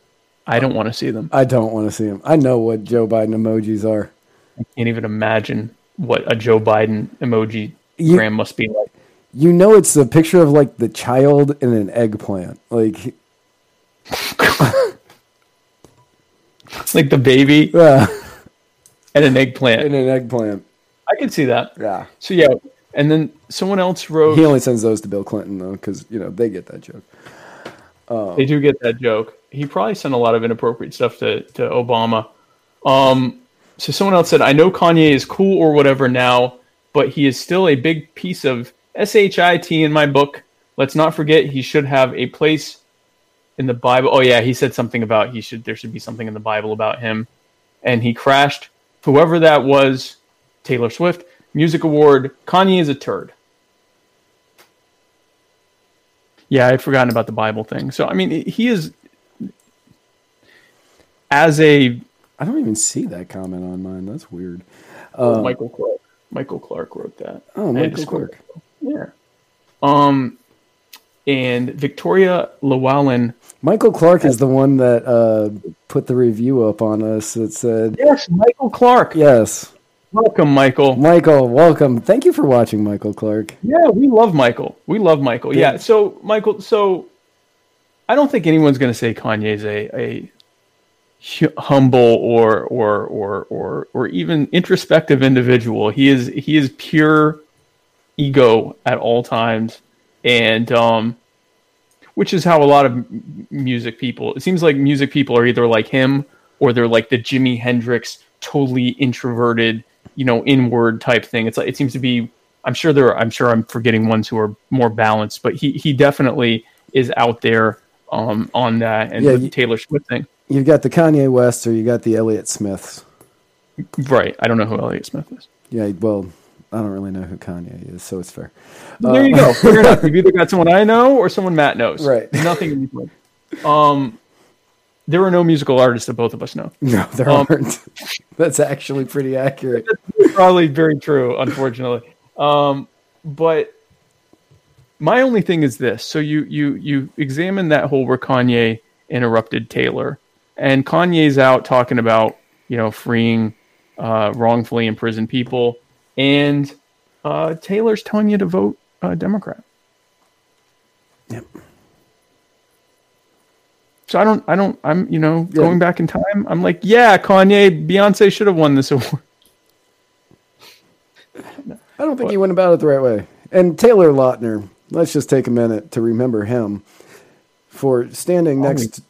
I don't want to see them. I don't want to see them. I know what Joe Biden emojis are. I can't even imagine what a Joe Biden emoji you, gram must be like. You know, it's a picture of like the child in an eggplant, like like the baby yeah. and an eggplant. And an eggplant. I can see that. Yeah. So yeah, and then someone else wrote. He only sends those to Bill Clinton though, because you know they get that joke. Um, they do get that joke. He probably sent a lot of inappropriate stuff to to Obama. Um, so someone else said, I know Kanye is cool or whatever now, but he is still a big piece of shit in my book. Let's not forget he should have a place in the Bible. Oh yeah, he said something about he should there should be something in the Bible about him, and he crashed. Whoever that was, Taylor Swift Music Award. Kanye is a turd. Yeah, I'd forgotten about the Bible thing. So I mean, he is as a. I don't even see that comment on mine. That's weird. Uh, Michael Clark. Michael Clark wrote that. Oh, Michael Clark. Yeah. Um, and Victoria Llewellyn. Michael Clark is the one that uh, put the review up on us that said, "Yes, Michael Clark." Yes. Welcome, Michael. Michael, welcome. Thank you for watching, Michael Clark. Yeah, we love Michael. We love Michael. Yeah. So, Michael, so I don't think anyone's going to say Kanye's a, a humble or or or or or even introspective individual. He is he is pure ego at all times, and um, which is how a lot of music people. It seems like music people are either like him or they're like the Jimi Hendrix, totally introverted, you know, inward type thing. It's like it seems to be. I'm sure there. Are, I'm sure I'm forgetting ones who are more balanced, but he he definitely is out there um, on that and yeah, the Taylor Swift thing you've got the Kanye West or you got the Elliott Smiths. Right. I don't know who Elliott Smith is. Yeah, well, I don't really know who Kanye is, so it's fair. There uh, you go. Fair enough. You've either got someone I know or someone Matt knows. Right. Nothing in between. Um, there are no musical artists that both of us know. No, there um, aren't. That's actually pretty accurate. probably very true, unfortunately. Um, but my only thing is this: so you you you examine that whole where Kanye interrupted Taylor, and Kanye's out talking about you know freeing uh, wrongfully imprisoned people, and uh, Taylor's telling you to vote uh, Democrat. Yep. So I don't, I don't, I'm, you know, yeah. going back in time, I'm like, yeah, Kanye, Beyonce should have won this award. I don't think but, he went about it the right way. And Taylor Lautner, let's just take a minute to remember him for standing next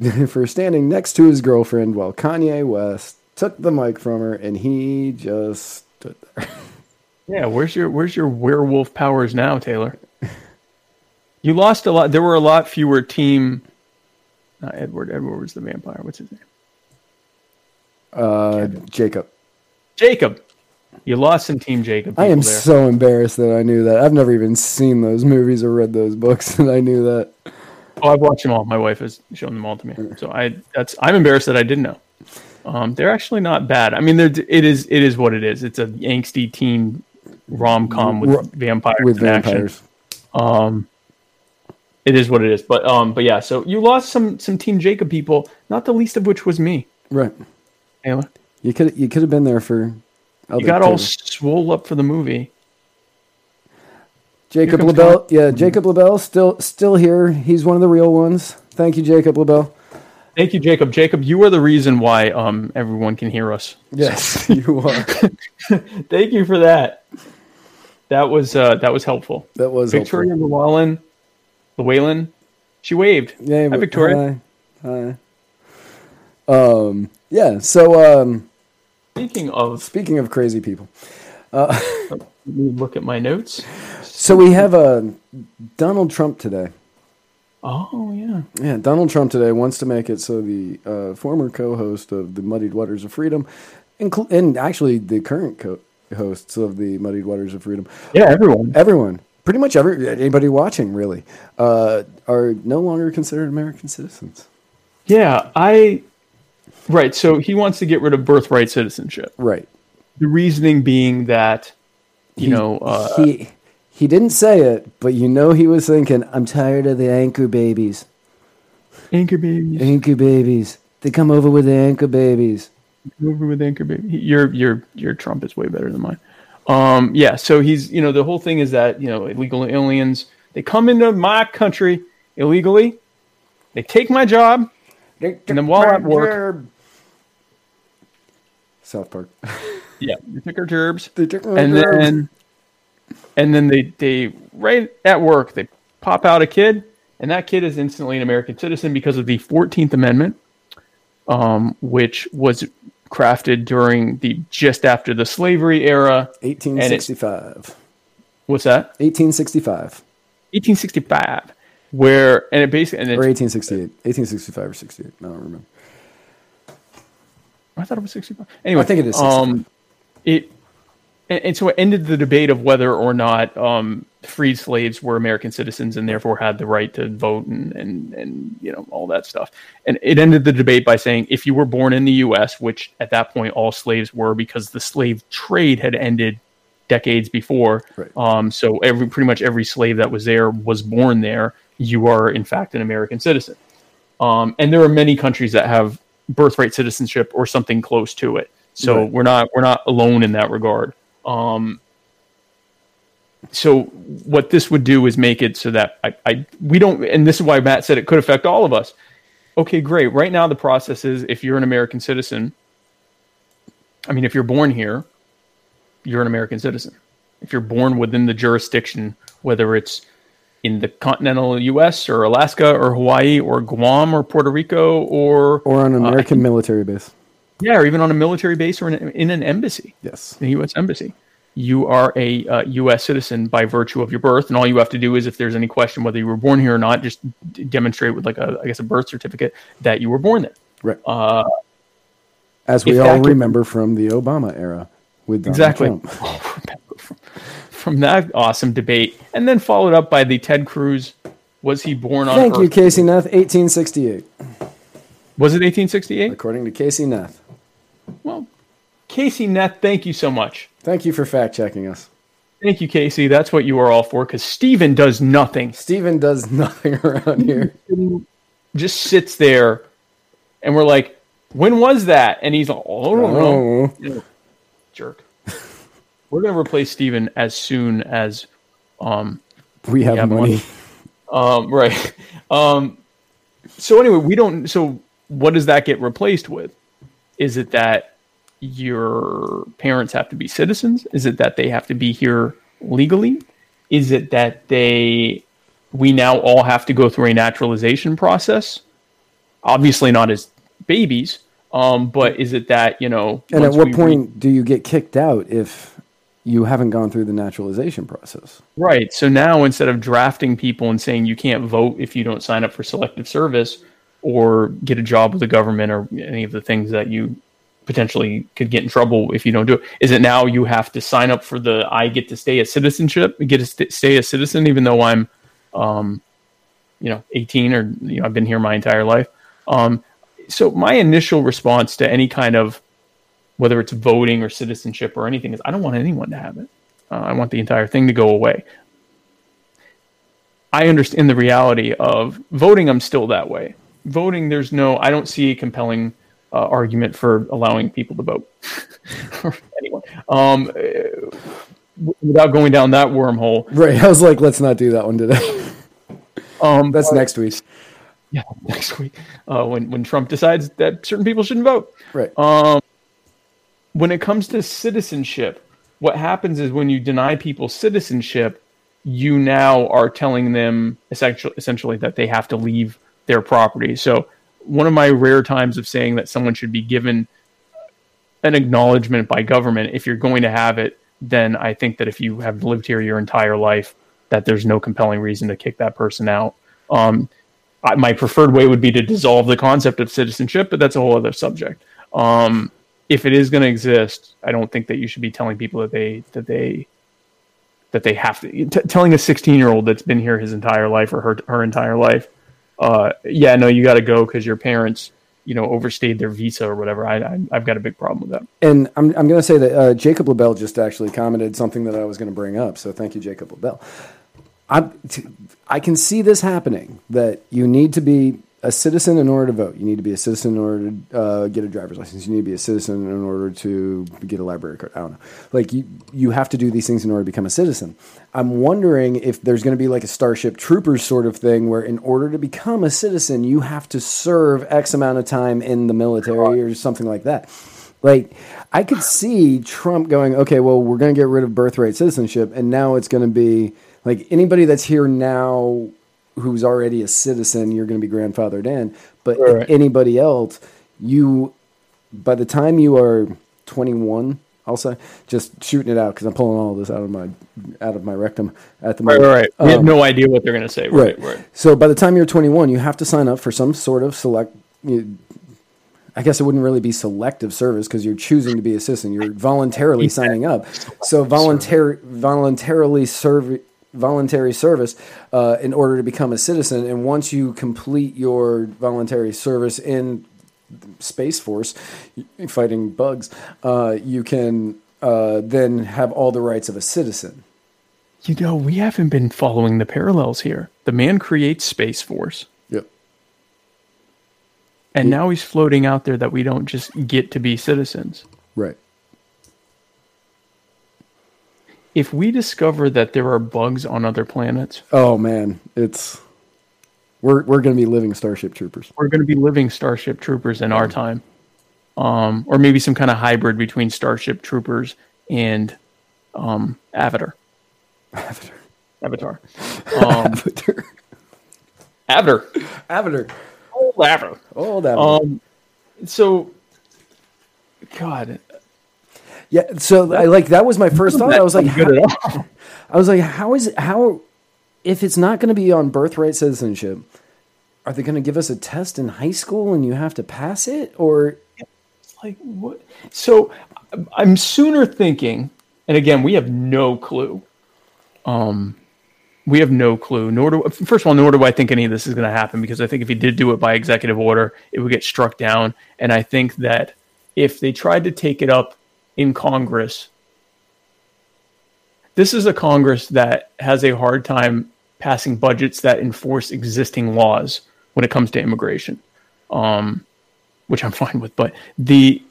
for standing next to his girlfriend while Kanye West took the mic from her and he just stood there. Yeah, where's your where's your werewolf powers now, Taylor? You lost a lot. There were a lot fewer team. Not Edward. Edward was the vampire. What's his name? Uh, Jacob. Jacob. You lost some Team Jacob. I am there. so embarrassed that I knew that. I've never even seen those movies or read those books, and I knew that. Oh, I've watched them all. My wife has shown them all to me. So I that's I'm embarrassed that I didn't know. Um, they're actually not bad. I mean, it is it is what it is. It's a angsty teen rom com with vampires. With vampires. Um, it is what it is. But um, but yeah. So you lost some some Team Jacob people, not the least of which was me. Right. Taylor. You could you could have been there for. You got all swole up for the movie. Jacob LaBelle, yeah, Jacob LaBelle still still here. He's one of the real ones. Thank you, Jacob LaBelle. Thank you, Jacob. Jacob, you are the reason why um everyone can hear us. Yes, you are. Thank you for that. That was uh that was helpful. That was Victoria. Llewellyn. Llewellyn. She waved. Yeah, hi, Victoria. Hi. hi. Um. Yeah. So. Um. Speaking of speaking of crazy people. Uh, Let me look at my notes. So we have a uh, Donald Trump today. Oh yeah, yeah. Donald Trump today wants to make it so the uh, former co-host of the Muddied Waters of Freedom, inclu- and actually the current co- hosts of the Muddied Waters of Freedom. Yeah, everyone, everyone, pretty much every anybody watching really, uh, are no longer considered American citizens. Yeah, I. Right. So he wants to get rid of birthright citizenship. Right. The reasoning being that, you he, know, uh, he he didn't say it, but you know he was thinking, I'm tired of the anchor babies. Anchor babies. Anchor babies. They come over with the anchor babies. Over with anchor baby. Your your your Trump is way better than mine. Um, yeah, so he's you know the whole thing is that you know illegal aliens they come into my country illegally, they take my job, and then while I'm at work, South Park. yeah, they took our gerbs. They took our and gerbs. then and then they they right at work they pop out a kid, and that kid is instantly an American citizen because of the Fourteenth Amendment, um, which was crafted during the just after the slavery era. 1865. What's that? 1865. 1865, where and it basically and Or it's, 1868. 1865 or 68. I don't remember. I thought it was 65. Anyway, I think it is 65. Um, it and, and so it ended the debate of whether or not um, freed slaves were American citizens and therefore had the right to vote and, and and you know all that stuff. And it ended the debate by saying if you were born in the U.S., which at that point all slaves were, because the slave trade had ended decades before. Right. Um, so every pretty much every slave that was there was born there. You are in fact an American citizen. Um, and there are many countries that have birthright citizenship or something close to it. So Right. we're not we're not alone in that regard. Um, so what this would do is make it so that I, I we don't and this is why Matt said it could affect all of us. Okay, great. Right now the process is if you're an American citizen, I mean if you're born here, you're an American citizen. If you're born within the jurisdiction, whether it's in the continental U.S. or Alaska or Hawaii or Guam or Puerto Rico or Or on an Uh, American military base. Yeah, or even on a military base or in, in an embassy, Yes. the U.S. embassy, you are a uh, U.S. citizen by virtue of your birth, and all you have to do is, if there's any question whether you were born here or not, just d- demonstrate with like a, I guess, a birth certificate that you were born there. Right. Uh, As we all could- remember from the Obama era with Donald exactly Trump. from, from that awesome debate, and then followed up by the Ted Cruz. Was he born on Thank you, Casey Neff. 1868, Was it 1868? according to Casey Neff. Well, Casey Neth, thank you so much. Thank you for fact checking us. Thank you, Casey. That's what you are all for. Because Steven does nothing. Steven does nothing around here. just sits there and we're like, when was that? And he's like, oh, I don't know. Oh, jerk. we're going to replace Steven as soon as, um, we have have money. money. um, right. Um, so anyway, we don't, so what does that get replaced with? Is it that your parents have to be citizens? Is it that they have to be here legally? Is it that they, we now all have to go through a naturalization process? Obviously not as babies, um, but is it that, you know, And at what point do you get kicked out if you haven't gone through the naturalization process? Right. So now instead of drafting people and saying you can't vote if you don't sign up for selective service or get a job with the government or any of the things that you potentially could get in trouble if you don't do it, is it now you have to sign up for the I get to stay a citizenship, get to st- stay a citizen even though I'm, um, you know, 18 or you know I've been here my entire life. Um, so my initial response to any kind of whether it's voting or citizenship or anything is I don't want anyone to have it. Uh, I want the entire thing to go away. I understand the reality of voting. I'm still that way. Voting, there's no. I don't see a compelling uh, argument for allowing people to vote. anyone, um, without going down that wormhole. Right. I was like, let's not do that one today. Um, That's but- next week. Yeah, next week uh, when when Trump decides that certain people shouldn't vote. Right. when it comes to citizenship, what happens is when you deny people citizenship, you now are telling them essentially, essentially that they have to leave their property. So, one of my rare times of saying that someone should be given an acknowledgement by government, if you're going to have it, then I think that if you have lived here your entire life, that there's no compelling reason to kick that person out. Um, I, my preferred way would be to dissolve the concept of citizenship, but that's a whole other subject. Um, if it is going to exist, I don't think that you should be telling people that they that they that they have to t- telling a 16 year old that's been here his entire life or her her entire life, uh, yeah, no, you got to go because your parents, you know, overstayed their visa or whatever. I, I I've got a big problem with that. And I'm, I'm going to say that uh, Jacob LaBelle just actually commented something that I was going to bring up. So thank you, Jacob LaBelle. I, I can see this happening that you need to be a citizen in order to vote. You need to be a citizen in order to uh, get a driver's license. You need to be a citizen in order to get a library card. I don't know. Like you, you have to do these things in order to become a citizen. I'm wondering if there's going to be like a Starship Troopers sort of thing where, in order to become a citizen, you have to serve X amount of time in the military or something like that. Like, I could see Trump going, okay, well, we're going to get rid of birthright citizenship, and now it's going to be like anybody that's here now who's already a citizen, you're going to be grandfathered in. But Right. anybody else, you by the time you are 21, I'll say, just shooting it out because I'm pulling all this out of my out of my rectum at the moment. right, right. We have Um, no idea what they're going to say. Right, Right. right. So by the time you're 21, you have to sign up for some sort of select. You, I guess it wouldn't really be selective service because you're choosing to be a citizen. You're voluntarily signing up. So voluntary, voluntarily serve, voluntary service uh, in order to become a citizen. And once you complete your voluntary service in Space Force, fighting bugs, uh, you can uh, then have all the rights of a citizen. You know, we haven't been following the parallels here. The man creates Space Force, Yep. and now he's floating out there that we don't just get to be citizens. Right. If we discover that there are bugs on other planets, Oh man, it's we're we're gonna be living Starship Troopers. we're going to be living Starship Troopers in our time, um, or maybe some kind of hybrid between Starship Troopers and um, Avatar. Avatar. Avatar. Um, Avatar. Avatar. Avatar. Old Avatar. Old Avatar. Um, so, God, yeah. So I like that was my first thought. I was like, how. I was like, how is it? How if it's not going to be on birthright citizenship? Are they going to give us a test in high school and you have to pass it, or like what? So I'm sooner thinking, and again, we have no clue. Um, we have no clue. Nor do first of all, nor do I think any of this is going to happen because I think if he did do it by executive order, it would get struck down. And I think that if they tried to take it up in Congress, this is a Congress that has a hard time passing budgets that enforce existing laws when it comes to immigration. Um, which I'm fine with. But the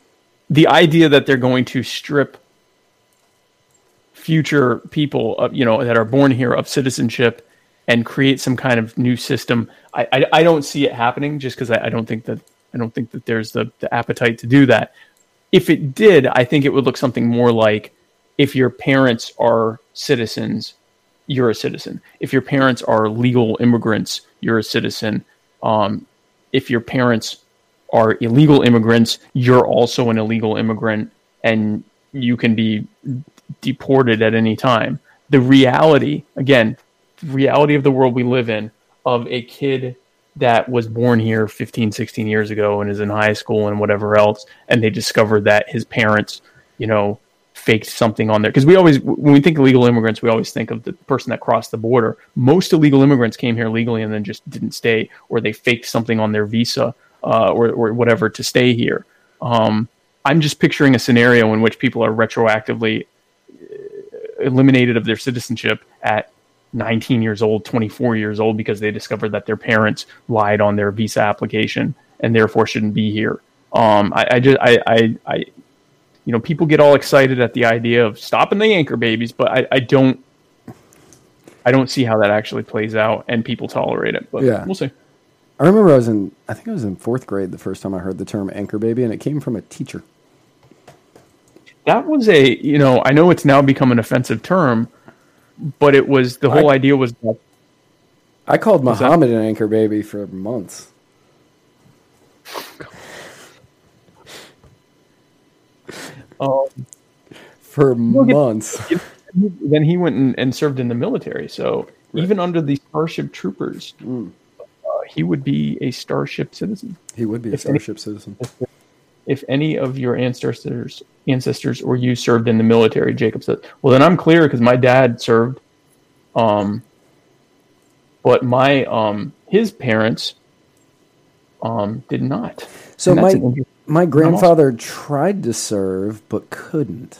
the idea that they're going to strip future people, of, you know, that are born here of citizenship and create some kind of new system, I I, I don't see it happening. Just because I, I don't think that I don't think that there's the the appetite to do that. If it did, I think it would look something more like if your parents are citizens, you're a citizen. If your parents are legal immigrants, you're a citizen. Um, if your parents are illegal immigrants, you're also an illegal immigrant and you can be deported at any time. The reality, again, the reality of the world we live in of a kid that was born here 15, 16 years ago and is in high school and whatever else, and they discovered that his parents, you know, faked something on there. Because we always, when we think illegal immigrants, we always think of the person that crossed the border. Most illegal immigrants came here legally and then just didn't stay, or they faked something on their visa uh, or, or whatever to stay here. Um, I'm just picturing a scenario in which people are retroactively uh, eliminated of their citizenship at 19 years old, 24 years old, because they discovered that their parents lied on their visa application and therefore shouldn't be here. Um, I, I just, I, I, I, you know, people get all excited at the idea of stopping the anchor babies, but I, I don't, I don't see how that actually plays out, and people tolerate it. But Yeah. we'll see. I remember I was in I think I was in fourth grade the first time I heard the term anchor baby, and it came from a teacher. That was a, you know, I know it's now become an offensive term, but it was the whole I- idea was that I called that- Muhammad an anchor baby for months. um, For months. then he went and, and served in the military. So even under the Starship Troopers, uh, he would be a Starship citizen. He would be a starship citizen. If any of your ancestors, ancestors or you served in the military, Jacob said, "Well, then I'm clear because my dad served." Um, but my um his parents um did not. So my that's an interesting- my grandfather tried to serve but couldn't.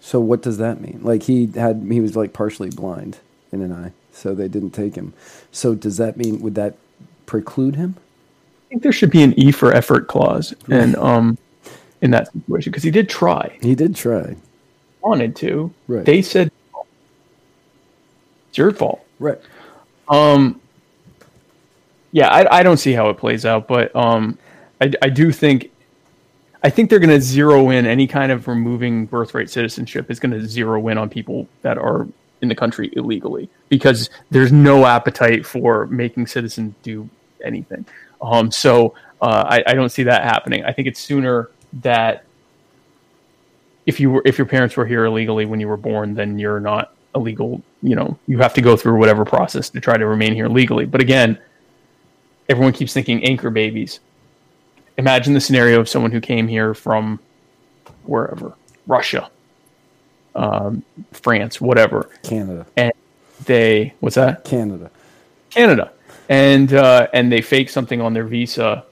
So what does that mean? Like he had he was like partially blind in an eye, so they didn't take him. So does that mean would that preclude him? I think there should be an E for effort clause, and um, in that situation because he did try. He did try. wanted to. Right. They said it's your fault. Right. Um, yeah, I, I don't see how it plays out, but um, I, I do think I think they're going to zero in any kind of removing birthright citizenship is going to zero in on people that are in the country illegally because there's no appetite for making citizens do anything. Um, so uh, I, I don't see that happening. I think it's sooner that if you were if your parents were here illegally when you were born, then you're not illegal. You know, you have to go through whatever process to try to remain here legally. But again, everyone keeps thinking anchor babies. Imagine the scenario of someone who came here from wherever, Russia, um, France, whatever, Canada, and they what's that? Canada. Canada, and uh, and they fake something on their visa,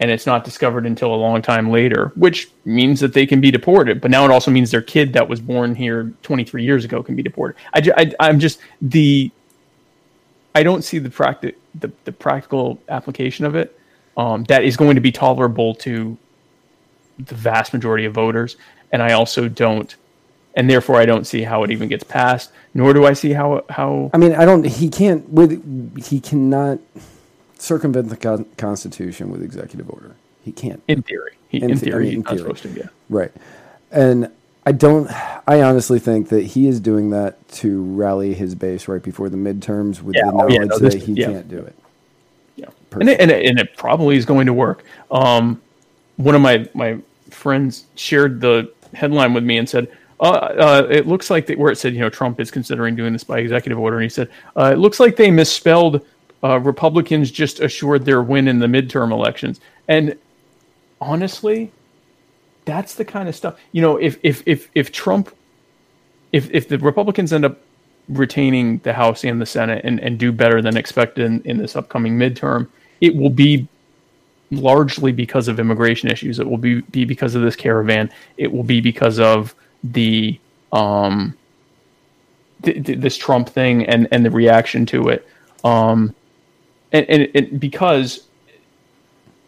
and it's not discovered until a long time later, which means that they can be deported. But now it also means their kid that was born here 23 years ago can be deported. I, I I'm just the I don't see the practic the, the practical application of it um, that is going to be tolerable to the vast majority of voters, and I also don't, and therefore I don't see how it even gets passed. Nor do I see how how I mean, I don't. He can't. With he cannot circumvent the con- Constitution with executive order. He can't. in theory, he, in, In the- I theory, mean, in theory. supposed to. Yeah. Right. And I don't. I honestly think that he is doing that to rally his base right before the midterms with Yeah, the oh, knowledge yeah, no, this- that he yeah. can't do it. Yeah, and it, and, it, and it probably is going to work. Um, one of my my friends shared the headline with me and said, uh, uh, "It looks like where it said, you know, Trump is considering doing this by executive order." And he said, uh, "It looks like they misspelled uh, Republicans just assured their win in the midterm elections." And honestly, that's the kind of stuff. You know, if if if if Trump, if if the Republicans end up retaining the House and the Senate and, and do better than expected in, in this upcoming midterm, it will be largely because of immigration issues. It will be, be because of this caravan. It will be because of the um, th- th- this Trump thing and, and the reaction to it. Um, and, and, and because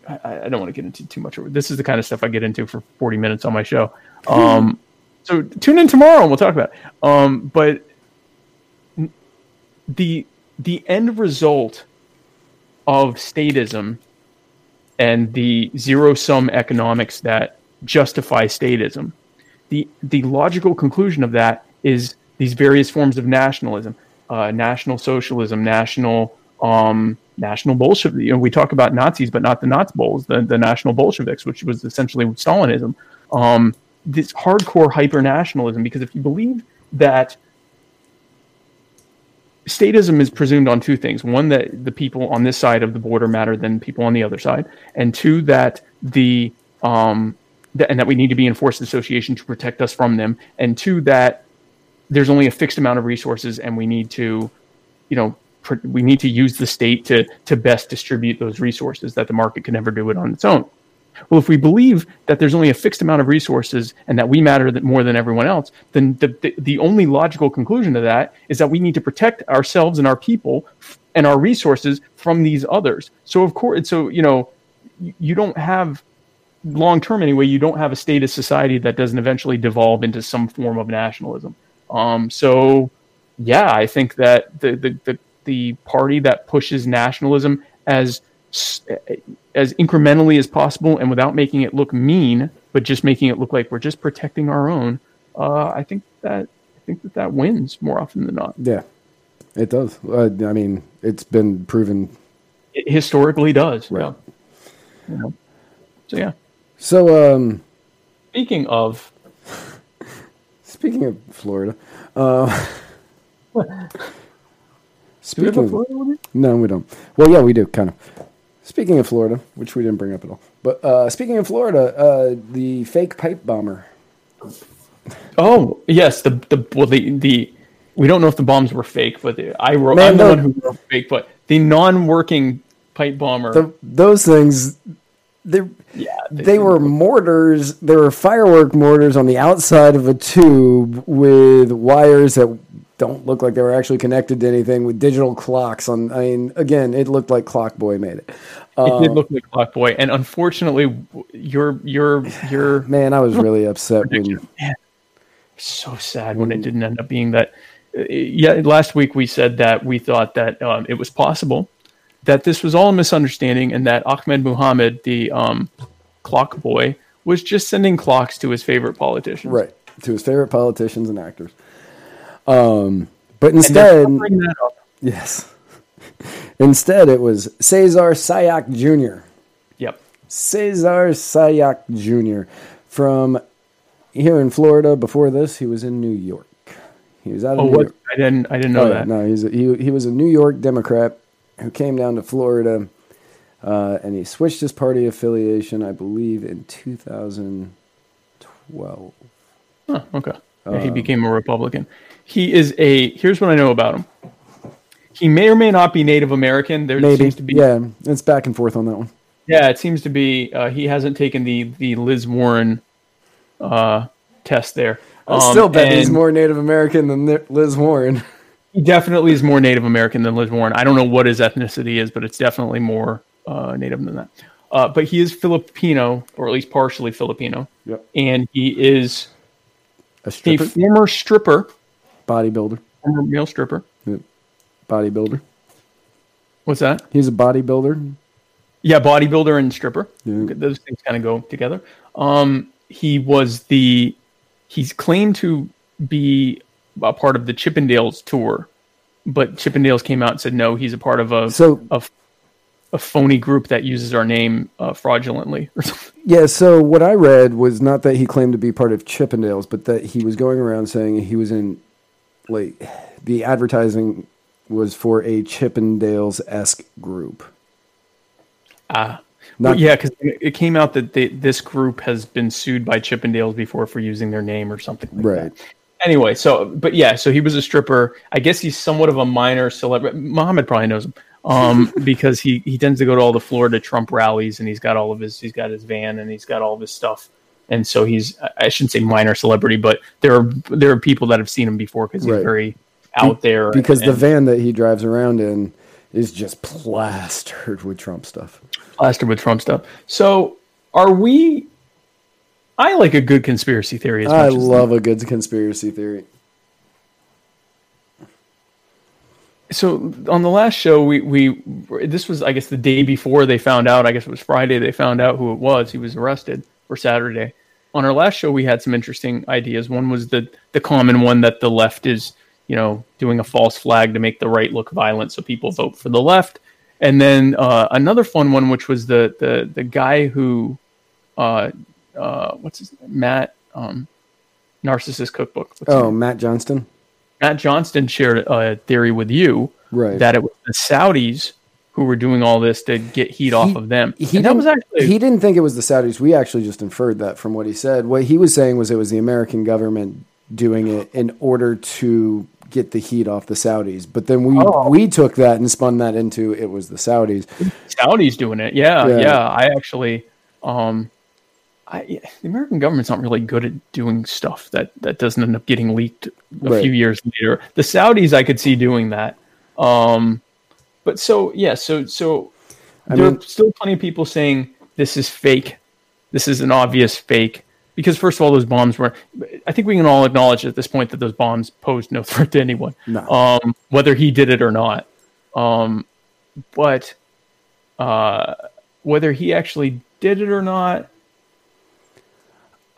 I, I don't want to get into too much. This is the kind of stuff I get into for 40 minutes on my show. Um, so tune in tomorrow and we'll talk about it. Um, but the the end result of statism and the zero sum economics that justify statism the the logical conclusion of that is these various forms of nationalism uh, national socialism national um, national Bolshevik. You know, we talk about Nazis, but not the Nazi Bols, the, the national Bolsheviks, which was essentially Stalinism. Um, this hardcore hyper nationalism, because if you believe that statism is presumed on two things one that the people on this side of the border matter than people on the other side and two that the um th- and that we need to be in forced association to protect us from them and two that there's only a fixed amount of resources and we need to you know pr- we need to use the state to to best distribute those resources that the market can never do it on its own well, if we believe that there's only a fixed amount of resources and that we matter that more than everyone else, then the, the, the only logical conclusion to that is that we need to protect ourselves and our people and our resources from these others. So, of course, so, you know, you don't have long term anyway, you don't have a state of society that doesn't eventually devolve into some form of nationalism. Um, so, yeah, I think that the, the, the, the party that pushes nationalism as as incrementally as possible and without making it look mean, but just making it look like we're just protecting our own. Uh, I think that I think that that wins more often than not. Yeah, it does. Uh, I mean, it's been proven. It historically does. Right. Yeah. You know? So yeah. So, um, Speaking of, speaking of Florida, uh, speaking of, Florida no, we don't. Well, yeah, we do kind of. Speaking of Florida, which we didn't bring up at all, but uh, speaking of Florida, uh, the fake pipe bomber. Oh yes, the the well the the we don't know if the bombs were fake, but the, I wrote. Man, I'm the no. one who wrote fake, but the non-working pipe bomber. The, those things, they yeah, they were mortars. They were firework mortars on the outside of a tube with wires that don't look like they were actually connected to anything with digital clocks on. I mean, again, it looked like Clock Boy made it. It did look like Clock Boy, and unfortunately, your your your Man, I was really upset when. Man, so sad when it didn't end up being that. uh, Yeah, last week we said that we thought that um, it was possible that this was all a misunderstanding, and that Ahmed Muhammad, the um, clock boy, was just sending clocks to his favorite politicians. Right. To his favorite politicians and actors. Um, but instead, that up. yes. Instead, it was Cesar Sayoc Jr. Yep. Cesar Sayoc Jr. from here in Florida. Before this, he was in New York. He was out of Oh, New what? York. I didn't. I didn't know Oh, that. no, he's a, he he was a New York Democrat who came down to Florida, uh, and he switched his party affiliation, I believe, in 2012. Huh, okay. Yeah, Um, he became a Republican. He is a. Here's what I know about him. He may or may not be Native American. There Maybe, seems to be. yeah, it's back and forth on that one. Yeah, it seems to be. Uh, he hasn't taken the the Liz Warren uh, test there. I Um, still bet he's more Native American than Liz Warren. He definitely is more Native American than Liz Warren. I don't know what his ethnicity is, but it's definitely more uh, Native than that. Uh, but he is Filipino, or at least partially Filipino, Yep. and he is A a stripper, former stripper, bodybuilder, former male stripper. bodybuilder. What's that? He's a bodybuilder. Yeah, bodybuilder and stripper. Yeah. Those things kind of go together. Um, he was the he's claimed to be a part of the Chippendales tour, but Chippendales came out and said no, he's a part of a So a, a phony group that uses our name uh, fraudulently or something. Yeah, so what I read was not that he claimed to be part of Chippendales, but that he was going around saying he was in, like, the advertising was for a Chippendales esque group. Ah, Not- Well, yeah, because it came out that they, this group has been sued by Chippendales before for using their name or something. Like Right. That. Anyway, so but yeah, so he was a stripper. I guess he's somewhat of a minor celebrity. Muhammad probably knows him um, because he he tends to go to all the Florida Trump rallies and he's got all of his he's got his van and he's got all of his stuff. And so he's I shouldn't say minor celebrity, but there are there are people that have seen him before because he's Right. very out there. Because the and van that he drives around in is just plastered with Trump stuff. plastered with Trump stuff. So are we? I like a good conspiracy theory. As I much as love a good conspiracy theory. so on the last show we we this was i guess the day before they found out i guess it was friday they found out who it was he was arrested or saturday on our last show we had some interesting ideas one was the the common one that the left is you know doing a false flag to make the right look violent so people vote for the left and then uh, another fun one which was the the the guy who uh uh what's his name? matt um narcissist cookbook What's Oh. Matt Johnston? Matt Johnston shared a theory with you Right. that it was the Saudis who were doing all this to get heat off of them. He and that was didn't- actually he didn't think it was the Saudis. We actually just inferred that from what he said. What he was saying was it was the American government doing it in order to get the heat off the Saudis. But then we Oh. we took that and spun that into it was the Saudis. Saudis doing it. Yeah, Yeah. yeah. I actually, um, I the American government's not really good at doing stuff that that doesn't end up getting leaked a Right. few years later. The Saudis, I could see doing that. Um, but so yeah, so so I there mean- are still plenty of people saying this is fake. This is an obvious fake. Because first of all, those bombs were. I think we can all acknowledge at this point that those bombs posed no threat to anyone, No. um, whether he did it or not. Um, but uh, whether he actually did it or not,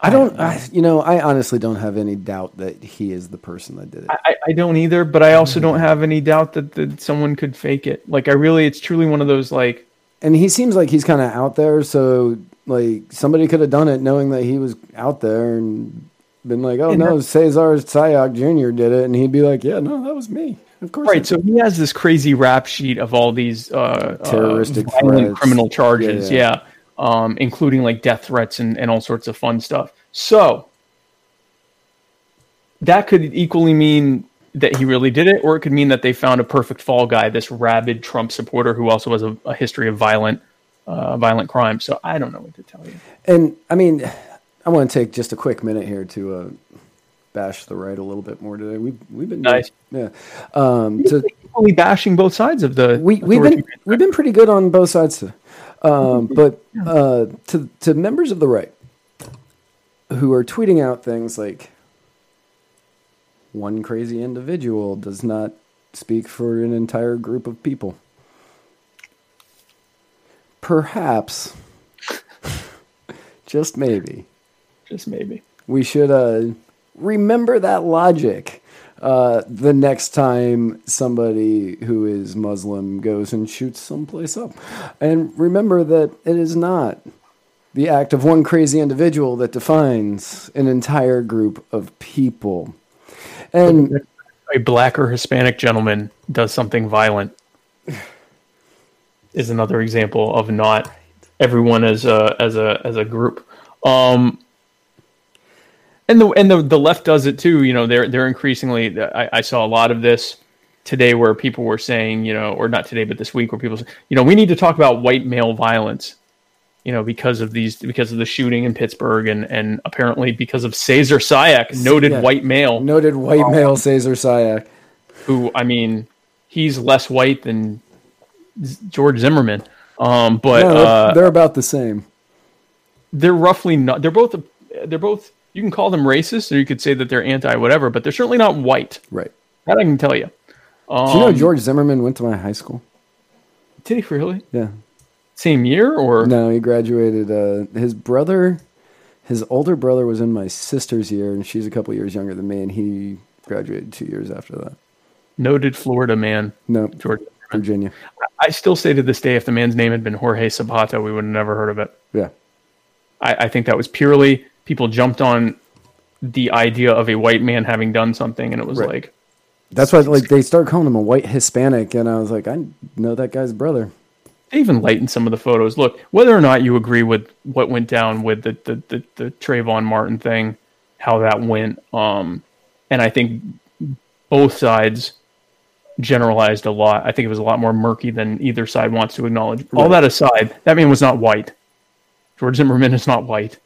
I don't I, you know, I honestly don't have any doubt that he is the person that did it. I, I don't either. But I also don't have any doubt that, that someone could fake it. Like I really, it's truly one of those like and he seems like he's kind of out there, so like somebody could have done it knowing that he was out there and been like, "Oh no, that- Cesar Sayoc Jr. did it," and he'd be like, "Yeah, no, that was me." Of course, Right, so he has this crazy rap sheet of all these uh, Terroristic uh, criminal charges, Yeah, yeah, Um, including like death threats and, and all sorts of fun stuff. So that could equally mean that he really did it, or it could mean that they found a perfect fall guy, this rabid Trump supporter who also has a, a history of violent, uh, violent crime. So I don't know what to tell you. And I mean, I want to take just a quick minute here to uh, bash the right a little bit more today. We've we've been Nice. yeah. Um, to, bashing both sides of the. we we've been we've been pretty good on both sides, today. Um, but uh, to to members of the right who are tweeting out things like one crazy individual does not speak for an entire group of people. Perhaps, just maybe, just maybe. we should uh, remember that logic uh, the next time somebody who is Muslim goes and shoots someplace up. And remember that it is not the act of one crazy individual that defines an entire group of people. And a black or Hispanic gentleman does something violent is another example of not everyone as a as a as a group. Um, and the and the, the left does it too. You know, they're they're increasingly. I, I saw a lot of this today where people were saying, you know, or not today, but this week where people, say, you know, we need to talk about white male violence. You know, because of these, because of the shooting in Pittsburgh, and and apparently because of Cesar Sayoc, noted Yeah. white male, noted white male Cesar Sayoc. who I mean, he's less white than George Zimmerman. Um, but No, they're, uh, they're about the same. they're roughly not. They're both. They're both. You can call them racist, or you could say that they're anti whatever, but they're certainly not white. Right. That I can tell you. Um, Do you know George Zimmerman went to my high school? Did he really? Yeah. Same year or No, he graduated. Uh, his brother, his older brother, was in my sister's year, and she's a couple years younger than me, and he graduated two years after that. noted Florida man No, George? Virginia. I still say to this day, if the man's name had been Jorge Sabata, we would have never heard of it. Yeah. I, I think that was purely people jumped on the idea of a white man having done something, and it was Right. like, That's why, like, they start calling him a white Hispanic, and I was like, I know that guy's brother. they even lightened some of the photos. Look, whether or not you agree with what went down with the the, the, the Trayvon Martin thing, how that went, um, and I think both sides generalized a lot. I think it was a lot more murky than either side wants to acknowledge. All that aside, that man was not white. George Zimmerman is not white.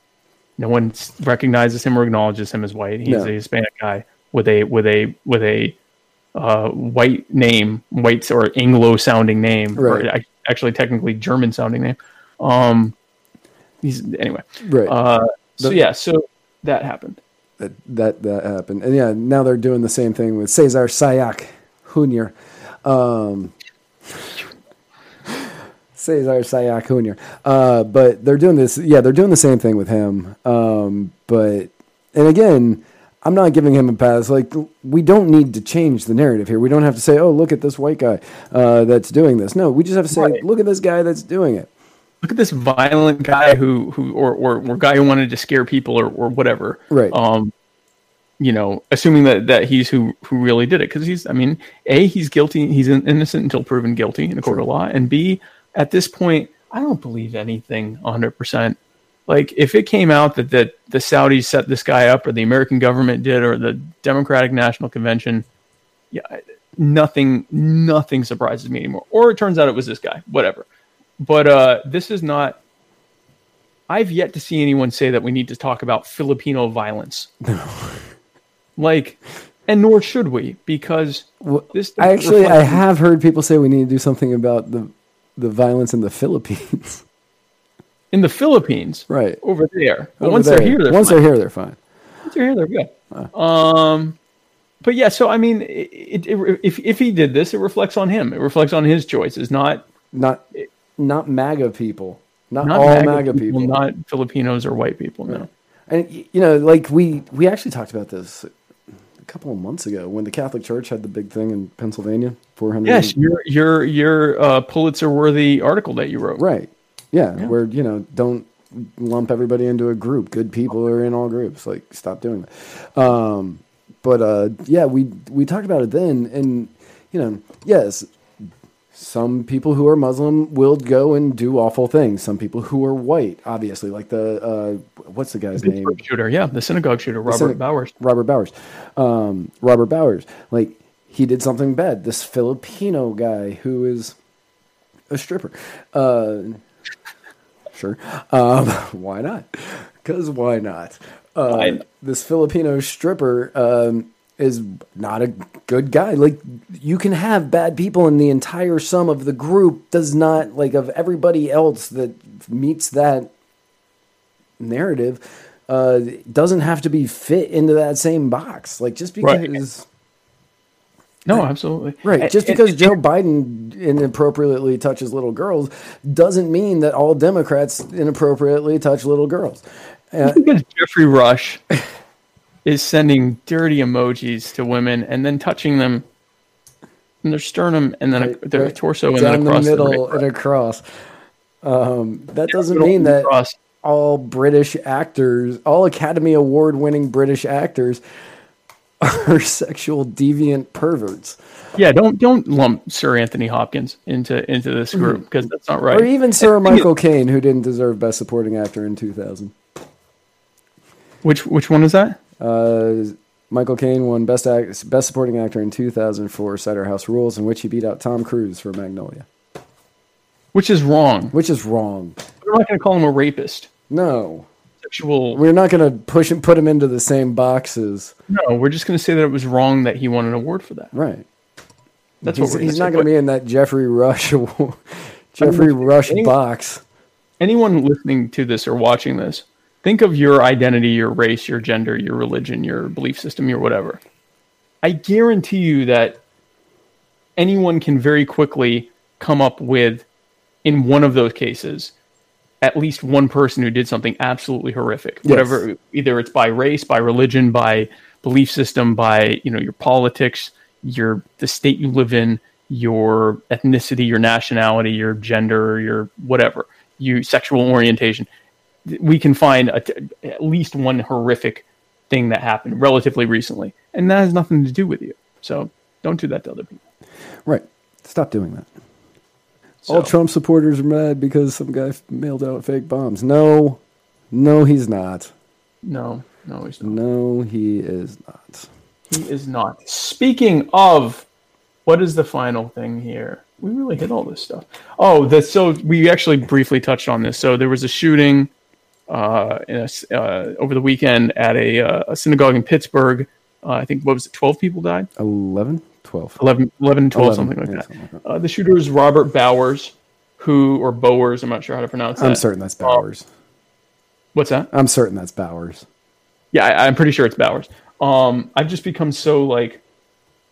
No one recognizes him or acknowledges him as white. He's No. a Hispanic guy with a with a with a uh, white name, white or Anglo-sounding name, Right. or actually technically German-sounding name. Um, he's anyway. Right. Uh, so The- yeah, so that happened. that, that that happened, and yeah, now they're doing the same thing with Cesar Sayoc Jr. Um, Cesar Sayoc Jr. Uh, but they're doing this. Yeah, they're doing the same thing with him. Um, but and again, I'm not giving him a pass. Like we don't need to change the narrative here. We don't have to say, "Oh, look at this white guy uh, that's doing this." No, we just have to say, Right. "Look at this guy that's doing it." Look at this violent guy who who or or, or guy who wanted to scare people or or whatever. Right. Um, you know, assuming that that he's who who really did it because he's I mean, a he's guilty. He's innocent until proven guilty in a court of law, and b at this point, I don't believe anything 100. percent Like if it came out that that the Saudis set this guy up, or the American government did, or the Democratic National Convention, yeah, nothing nothing surprises me anymore. Or it turns out it was this guy, whatever. But uh, this is not. I've yet to see anyone say that we need to talk about Filipino violence. like, and nor should we, because this. I actually, I have heard people say we need to do something about the the violence in the Philippines. in the Philippines, right. over there. But Over once there. they're here, they're once fine. they're here, they're fine. Once they're here, they're good. Um, but yeah, so I mean, it, it, it, if if he did this, it reflects on him. It reflects on his choices, not Not not MAGA people. Not, not all MAGA MAGA, people. not Filipinos or white people. No. and you know, like we we actually talked about this couple of months ago when the Catholic Church had the big thing in Pennsylvania. Four hundred. Yes, your your your uh, Pulitzer worthy article that you wrote. Right. Yeah, Yeah. Where you know don't lump everybody into a group. Good people are in all groups. Like stop doing that. Um, but uh, yeah, we we talked about it then, and you know, yes, some people who are Muslim will go and do awful things. Some people who are white, obviously, like the uh, what's the guy's name? Shooter, yeah, the synagogue shooter, Robert syna- Bowers. Robert Bowers. Um, Robert Bowers. Like he did something bad. This Filipino guy who is a stripper. Uh, sure. Um, why not? Because why not? Uh, Why? This Filipino stripper um, is not a good guy. Like you can have bad people, and the entire sum of the group does not like of everybody else that meets that narrative uh, doesn't have to be fit into that same box. Like just Right. because, No, absolutely. right? Just because Joe Biden inappropriately touches little girls doesn't mean that all Democrats inappropriately touch little girls. Uh, Geoffrey Rush is sending dirty emojis to women and then touching them in their sternum and then Right, a, their right torso and then the across middle the and across. Um, that doesn't mean that across. all British actors, all Academy Award winning British actors, are sexual deviant perverts, Yeah, don't don't lump Sir Anthony Hopkins into into this group because that's not right. Mm-hmm. or even Sir And Michael Caine, who didn't deserve Best Supporting Actor in 2000. Which which one is that? Uh, Michael Caine won Best Act, Best Supporting Actor in 2004 Cider House Rules, in which he beat out Tom Cruise for Magnolia, Which is wrong. which is wrong. We're not going to call him a rapist. No, Sexual. we're not going to push him, put him into the same boxes. No, we're just going to say that it was wrong that he won an award for that. Right. That's he's, what we're he's not going to be in that Geoffrey Rush Geoffrey Rush any- box. Anyone listening to this or watching this, think of your identity, your race, your gender, your religion, your belief system, your whatever. I guarantee you that anyone can very quickly come up with, in one of those cases, at least one person who did something absolutely horrific. Yes. Whatever, either it's by race, by religion, by belief system, by you know your politics, your the state you live in, your ethnicity, your nationality, your gender, your whatever, you sexual orientation. We can find a, at least one horrific thing that happened relatively recently, and that has nothing to do with you. So don't do that to other people. Right. Stop doing that. So, All Trump supporters are mad because some guy mailed out fake bombs. No, no, he's not. no, no, he's not. No, he is not. He is not. Speaking of, what is the final thing here? We really hit all this stuff. Oh, the, so we actually briefly touched on this. So there was a shooting uh, in a uh, over the weekend at a, uh, a synagogue in Pittsburgh. Uh, I think, what was it, 12 people died? 11? 12. 11, 11 12, 11, something like yeah, that. something like that. Uh, the shooter is Robert Bowers, who, or Bowers, I'm not sure how to pronounce that. I'm certain that's Bowers. What's that? I'm certain that's Bowers. Yeah, I, I'm pretty sure it's Bowers. Um, I've just become so like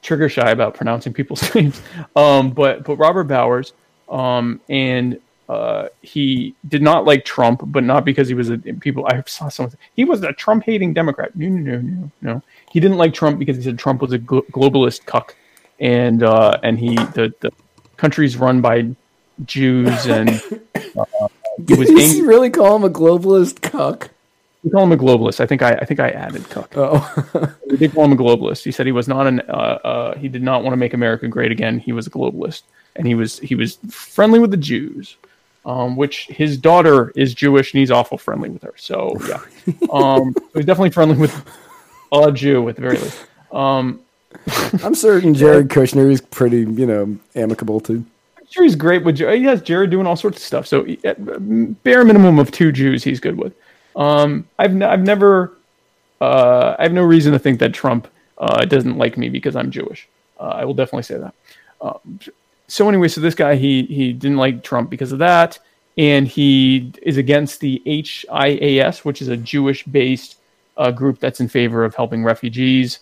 trigger shy about pronouncing people's names. Um, but but Robert Bowers, um, and uh, he did not like Trump, but not because he was a people. I saw something. He was a Trump hating Democrat. No, no, no, no, no. He didn't like Trump because he said Trump was a glo- globalist cuck, and uh, and he the the country's run by Jews and uh, he was Did angry. he really call him a globalist cuck? We call him a globalist. I think I I think I added cuck. Oh, We did call him a globalist. He said he was not an. Uh, uh, he did not want to make America great again. He was a globalist, and he was he was friendly with the Jews, um, which his daughter is Jewish, and he's awful friendly with her. So yeah, um, he's definitely friendly with a Jew at the very least. Um, I'm certain Jared Kushner is pretty, you know, amicable too. I'm sure he's great with. Jer- He has Jared doing all sorts of stuff. So bare minimum of two Jews, he's good with. Um, I've n- I've never. Uh, I have no reason to think that Trump uh, doesn't like me because I'm Jewish. Uh, I will definitely say that. Um, so anyway, so this guy he he didn't like Trump because of that, and he is against the HIAS, which is a Jewish-based uh, group that's in favor of helping refugees.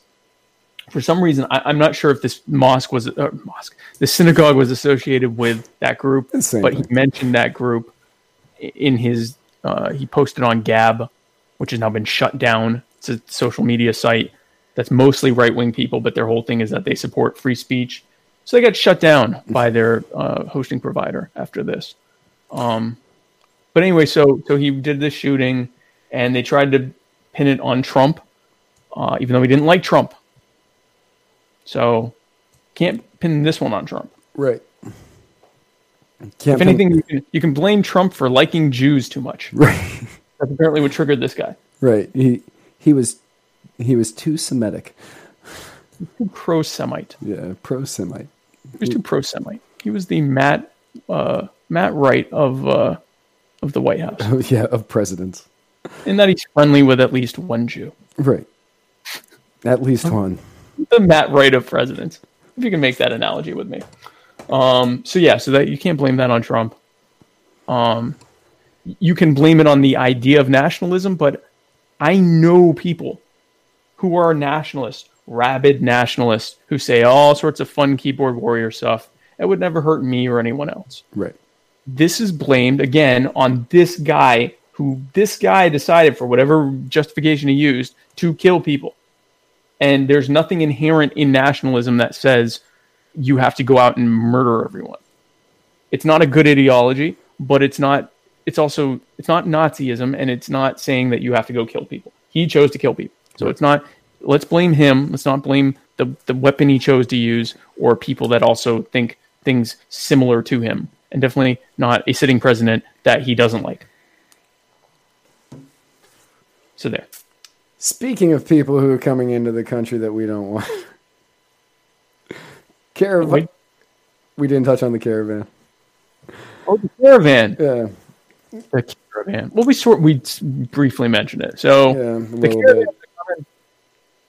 For some reason, I, I'm not sure if this mosque was uh, mosque, the synagogue was associated with that group, same but he mentioned that group in his. Uh, he posted on Gab, which has now been shut down. It's a social media site that's mostly right wing people, but their whole thing is that they support free speech. So they got shut down by their uh, hosting provider after this. Um, but anyway, so so he did this shooting, and they tried to pin it on Trump, uh, even though he didn't like Trump. So can't pin this one on Trump. Right. Can't If anything, you can, you can blame Trump for liking Jews too much. right, That's apparently what triggered this guy. right. He he was he was too Semitic. Too pro-Semite. Yeah, pro-Semite. He was too pro-Semite. He was the Matt uh, Matt Wright of uh, of the White House, Oh yeah, of presidents. in that he's friendly with at least one Jew. Right. At least one. The Matt Wright of presidents, if you can make that analogy with me. Um, so yeah, so that you can't blame that on Trump. Um, you can blame it on the idea of nationalism, but I know people who are nationalists, rabid nationalists, who say all sorts of fun keyboard warrior stuff. It would never hurt me or anyone else. Right. this is blamed again on this guy who this guy decided for whatever justification he used to kill people And there's nothing inherent in nationalism that says you have to go out and murder everyone. It's not a good ideology, but it's not it's also it's not Nazism and it's not saying that you have to go kill people. He chose to kill people. So it's not let's blame him. Let's not blame the, the weapon he chose to use or people that also think things similar to him. And definitely not a sitting president that he doesn't like. So there. Speaking of people who are coming into the country that we don't want. Caravan. Wait. We didn't touch on the caravan. Oh, the caravan. Yeah, The caravan. Well, we sort we briefly mentioned it. So yeah, the caravan. bit.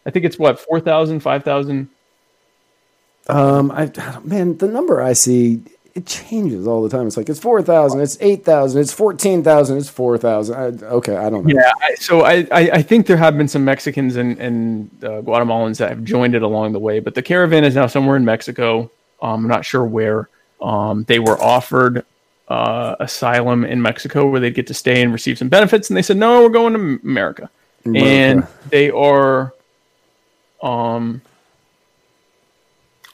I think it's what 4,000, 5,000. Um, I, man, the number I see it changes all the time. It's like it's four thousand, it's eight thousand, it's fourteen thousand, it's four thousand. Okay, I don't know. Yeah, I, so I, I, I think there have been some Mexicans and, and uh, Guatemalans that have joined it along the way, but the caravan is now somewhere in Mexico. Um, I'm not sure where. Um, they were offered uh, asylum in Mexico where they'd get to stay and receive some benefits, and they said, no, we're going to America. America. And they are, um,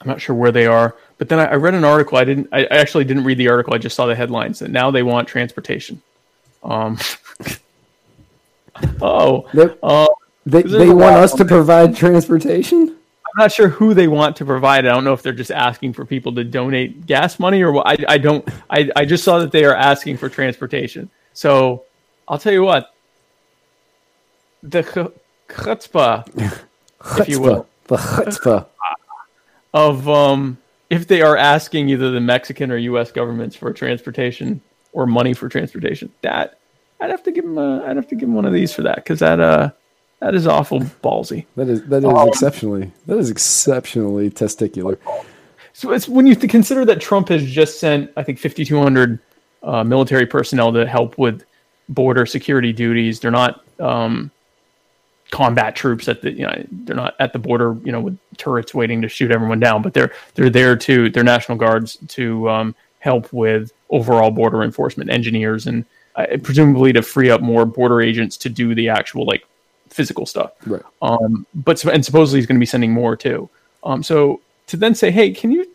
I'm not sure where they are, but then I, I read an article. I didn't, I I actually didn't read the article. I just saw the headlines that now they want transportation. Um, oh, They, uh, they, they want us to provide transportation. I'm not sure who they want to provide. I don't know if they're just asking for people to donate gas money or what. I, I don't. I, I just saw that they are asking for transportation. So I'll tell you what. The ch- chutzpah, if you will, The chutzpah. of um, if they are asking either the Mexican or U.S. governments for transportation or money for transportation, that I'd have to give them. A, I'd have to give them one of these for that because that uh, that is awful ballsy. That is that is Um, exceptionally that is exceptionally testicular. So it's when you consider that Trump has just sent, I think, 5,200 uh, military personnel to help with border security duties. They're not um, combat troops at the, you know, they're not at the border, you know, with turrets waiting to shoot everyone down. But they're they're there to, they're national guards to um, help with overall border enforcement, engineers, and uh, presumably to free up more border agents to do the actual like physical stuff. Right. Um, but and supposedly he's going to be sending more too. Um, so to then say, hey, can you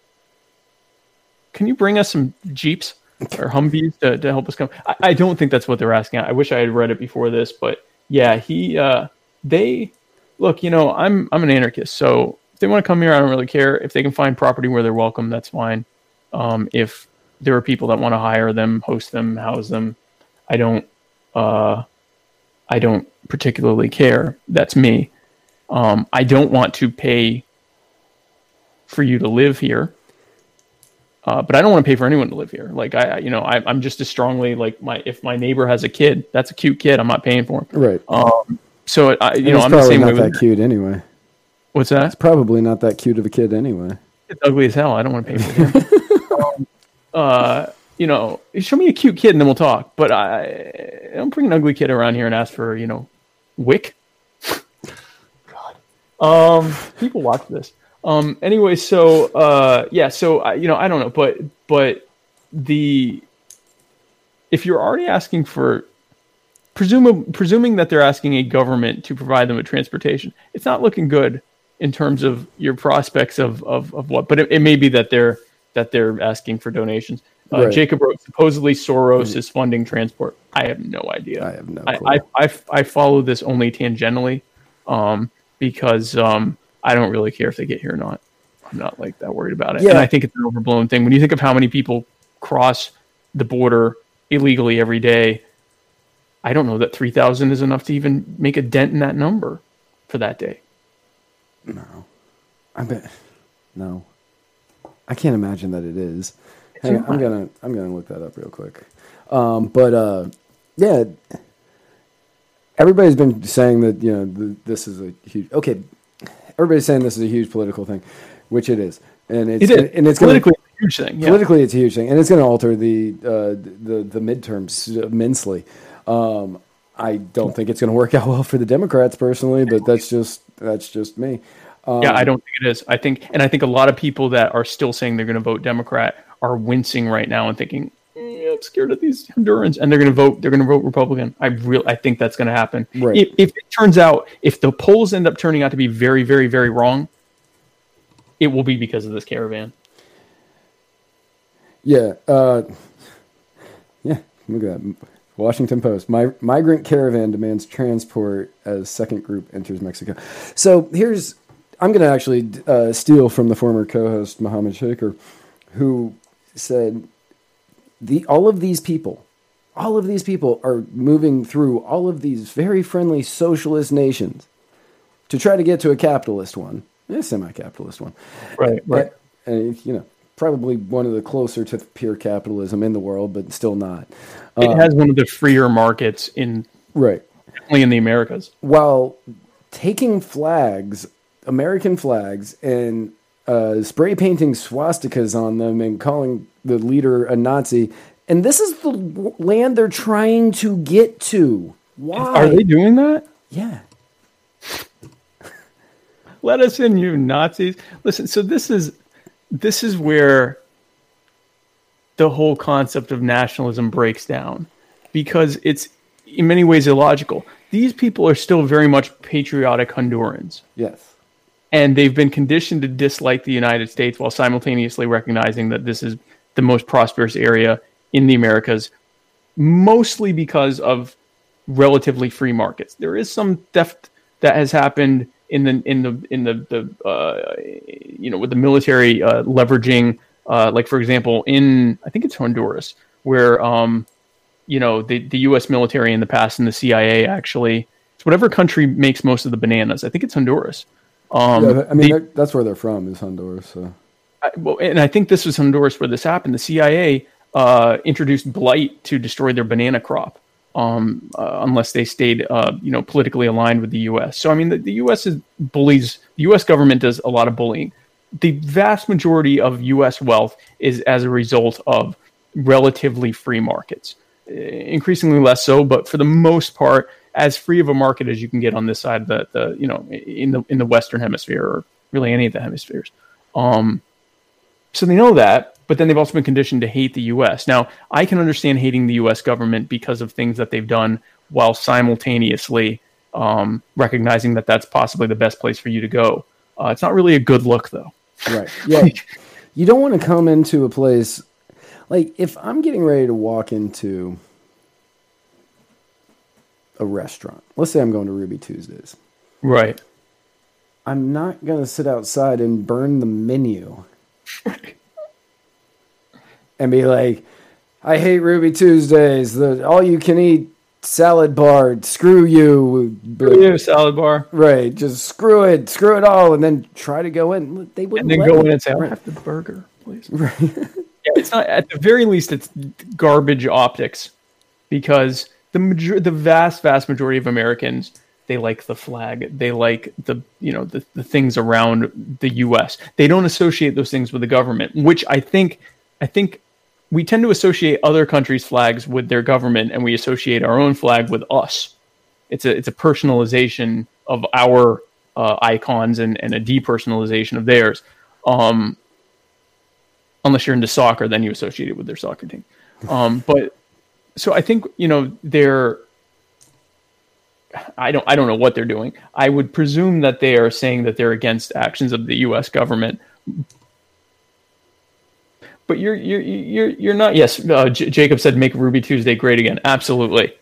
can you bring us some jeeps or Humvees to, to help us come? I, I don't think that's what they're asking. I wish I had read it before this, but yeah, he uh, they look. You know, I'm I'm an anarchist, so if they want to come here, I don't really care. If they can find property where they're welcome, that's fine. Um, if there are people that want to hire them, host them, house them, I don't. Uh, I don't particularly care. That's me. Um, I don't want to pay for you to live here, uh, but I don't want to pay for anyone to live here. Like I, you know, I, I'm just as strongly like my if my neighbor has a kid, that's a cute kid. I'm not paying for him. Right. Um, so I, you And know, I'm the same way not with that cute anyway. what's that? It's probably not that cute of a kid anyway. It's ugly as hell. I don't want to pay for him. um, uh, you know, show me a cute kid and then we'll talk. But I, I don't bring an ugly kid around here and ask for you know, wick. God. Um, people watch this. Um. Anyway, so uh, yeah. So I, you know, I don't know, but but the if you're already asking for presuming presuming that they're asking a government to provide them with transportation, it's not looking good in terms of your prospects of of, of what. But it, it may be that they're that they're asking for donations. Uh, Right. Jacob wrote supposedly Soros is funding transport. I have no idea. I have no I. I, I, I follow this only tangentially um, because um, I don't really care if they get here or not. I'm not like that worried about it. Yeah. And I think it's an overblown thing. When you think of how many people cross the border illegally every day, I don't know that 3,000 is enough to even make a dent in that number for that day. No. I bet no. I can't imagine that it is. Hang on, I'm gonna I'm gonna look that up real quick. Um, but uh, yeah, everybody's been saying that you know the, this is a huge okay. Everybody's saying this is a huge political thing, which it is, and it's It is. and it's politically a huge thing. Yeah. politically it's a huge thing, and it's going to alter the uh, the the midterms immensely. Um, I don't think it's going to work out well for the Democrats personally, but that's just that's just me. Um, yeah, I don't think it is. I think, and I think a lot of people that are still saying they're going to vote Democrat are wincing right now and thinking, "Eh, I'm scared of these Hondurans, and they're going to vote. They're going to vote Republican. I real, I think that's going to happen. Right. If, if it turns out, if the polls end up turning out to be very, very, very wrong, it will be because of this caravan. Yeah. Uh, yeah. Look at that. Washington Post. My, migrant caravan demands transport as second group enters Mexico. So here's, I'm going to actually uh, steal from the former co-host Mohammed Shaker, who said, the all of these people, all of these people are moving through all of these very friendly socialist nations to try to get to a capitalist one, a semi-capitalist one. Right. Right. And, and, you know, probably one of the closer to pure capitalism in the world, but still not. It has one of the freer markets in Right. only in the Americas. While taking flags, American flags, and uh, spray painting swastikas on them and calling the leader a Nazi. And this is the land they're trying to get to. Why? Are they doing that? Yeah. Let us in, you Nazis. Listen, so this is this is where the whole concept of nationalism breaks down because it's in many ways illogical. These people are still very much patriotic Hondurans. Yes. and they've been conditioned to dislike the United States while simultaneously recognizing that this is the most prosperous area in the Americas, mostly because of relatively free markets. There is some theft that has happened in the in the in the, the uh, you know with the military uh, leveraging, uh, like for example, in I think it's Honduras, where um, you know the the U.S. military in the past and the CIA actually. It's whatever country makes most of the bananas. I think it's Honduras. Um, Yeah, I mean, that's where they're from, is Honduras. So. I- well, and I think this was Honduras where this happened. The CIA uh, introduced blight to destroy their banana crop, um, uh, unless they stayed, uh, you know, politically aligned with the U.S. So I mean, the, the U.S. is bullies. The U.S. government does a lot of bullying. The vast majority of U.S. wealth is as a result of relatively free markets. Increasingly less so, but for the most part, as free of a market as you can get on this side of the, the you know, in the in the Western Hemisphere or really any of the hemispheres. Um, so they know that, but then they've also been conditioned to hate the U.S. Now, I can understand hating the U.S. government because of things that they've done, while simultaneously um, recognizing that that's possibly the best place for you to go. Uh, it's not really a good look, though. Right. Yeah. you don't want to come into a place like if I'm getting ready to walk into a restaurant. Let's say I'm going to Ruby Tuesdays. Right. I'm not going to sit outside and burn the menu and be like, I hate Ruby Tuesdays. The all you can eat salad bar. Screw you. But- Yeah, salad bar, Right. Just screw it. Screw it all. And then try to go in. They and wouldn't then let go in and say, "I'll Right. have the burger, please." yeah, it's not. At the very least, it's garbage optics, because the major- the vast, vast majority of Americans they like the flag, they like the you know the, the things around the U.S. They don't associate those things with the government, which I think I think we tend to associate other countries' flags with their government, and we associate our own flag with us. It's a it's a personalization of our uh, icons and, and a depersonalization of theirs. Um, unless you're into soccer, then you associate it with their soccer team. Um, but so I think you know they're. I don't. I don't know what they're doing. I would presume that they are saying that they're against actions of the U.S. government. But you're you're you're you're not. Yes, uh, J- Jacob said make Ruby Tuesday great again. Absolutely.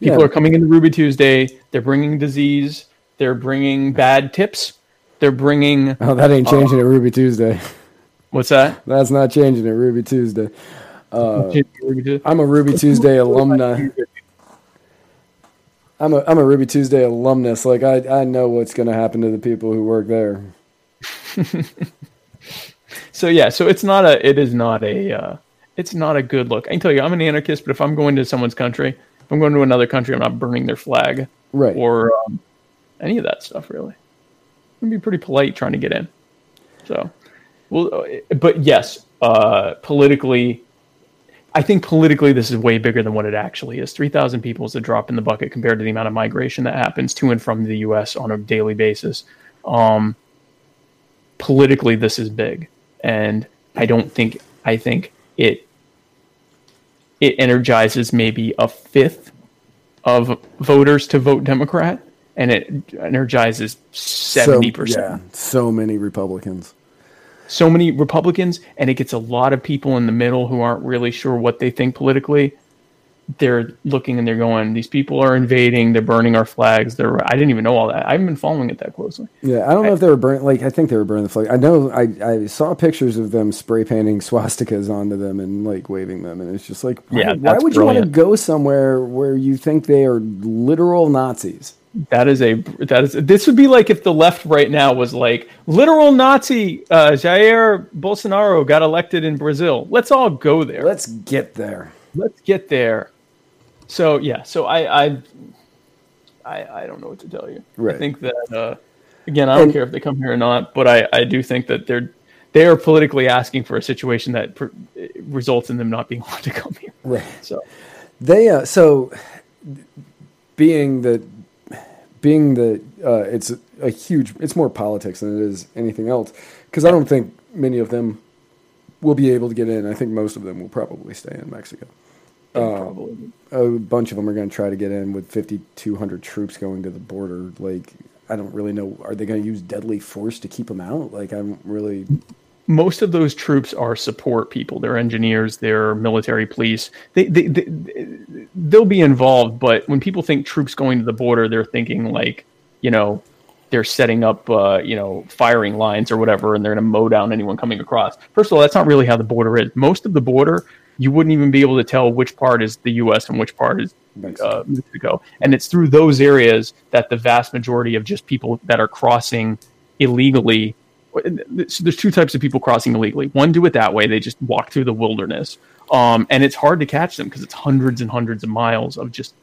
People Yeah. are coming into Ruby Tuesday. They're bringing disease. They're bringing bad tips. They're bringing Oh, that ain't changing at Ruby Tuesday. what's that? That's not changing at Ruby Tuesday. Tuesday? I'm a Ruby Tuesday alumni. I'm a I'm a Ruby Tuesday alumnus. Like I I know what's going to happen to the people who work there. So yeah, so it's not a it is not a uh, it's not a good look. I can tell you, I'm an anarchist, but if I'm going to someone's country, if I'm going to another country, I'm not burning their flag Right. or um, any of that stuff. Really, I'm be pretty polite trying to get in. So, well, uh, but yes, uh, politically, I think politically this is way bigger than what it actually is. Three thousand people is a drop in the bucket compared to the amount of migration that happens to and from the U.S. on a daily basis. Um, politically, this is big, and I don't think I think it it energizes maybe a fifth of voters to vote Democrat, and it energizes seventy So, percent. yeah, so many Republicans. So many Republicans, and it gets a lot of people in the middle who aren't really sure what they think politically. They're looking and they're going, "These people are invading. They're burning our flags." They're. I didn't even know all that. I haven't been following it that closely. Yeah, I don't know if they were burning. Like, I think they were burning the flag. I know. I, I saw pictures of them spray painting swastikas onto them and like waving them, and it's just like, why, Yeah, why would you want to go somewhere where you think they are literal Nazis? That is a that is this would be like if the left right now was like literal Nazi uh, Jair Bolsonaro got elected in Brazil. Let's all go there. Let's get there. Let's get there. So yeah, so I I I, I don't know what to tell you. I think that uh, again, I don't And- care if they come here or not, but I I do think that they're they are politically asking for a situation that pr- results in them not being allowed to come here. Right. So They uh, so being the being that uh, it's a, huge. It's more politics than it is anything else because I don't think many of them will be able to get in. I think most of them will probably stay in Mexico. probably. a bunch of them are going to try to get in with 5,200 troops going to the border. Like, I don't really know. Are they going to use deadly force to keep them out? Like, I'm really. Most of those troops are support people. They're engineers, they're military police. They, they, they they'll be involved, but when people think troops going to the border, they're thinking like, you know, they're setting up, uh, you know, firing lines or whatever, and they're going to mow down anyone coming across. First of all, that's not really how the border is. Most of the border, you wouldn't even be able to tell which part is the U.S. and which part is uh, Mexico. And it's through those areas that the vast majority of just people that are crossing illegally. So there's two types of people crossing illegally. One do it that way; they just walk through the wilderness, um, and it's hard to catch them because it's hundreds and hundreds of miles of just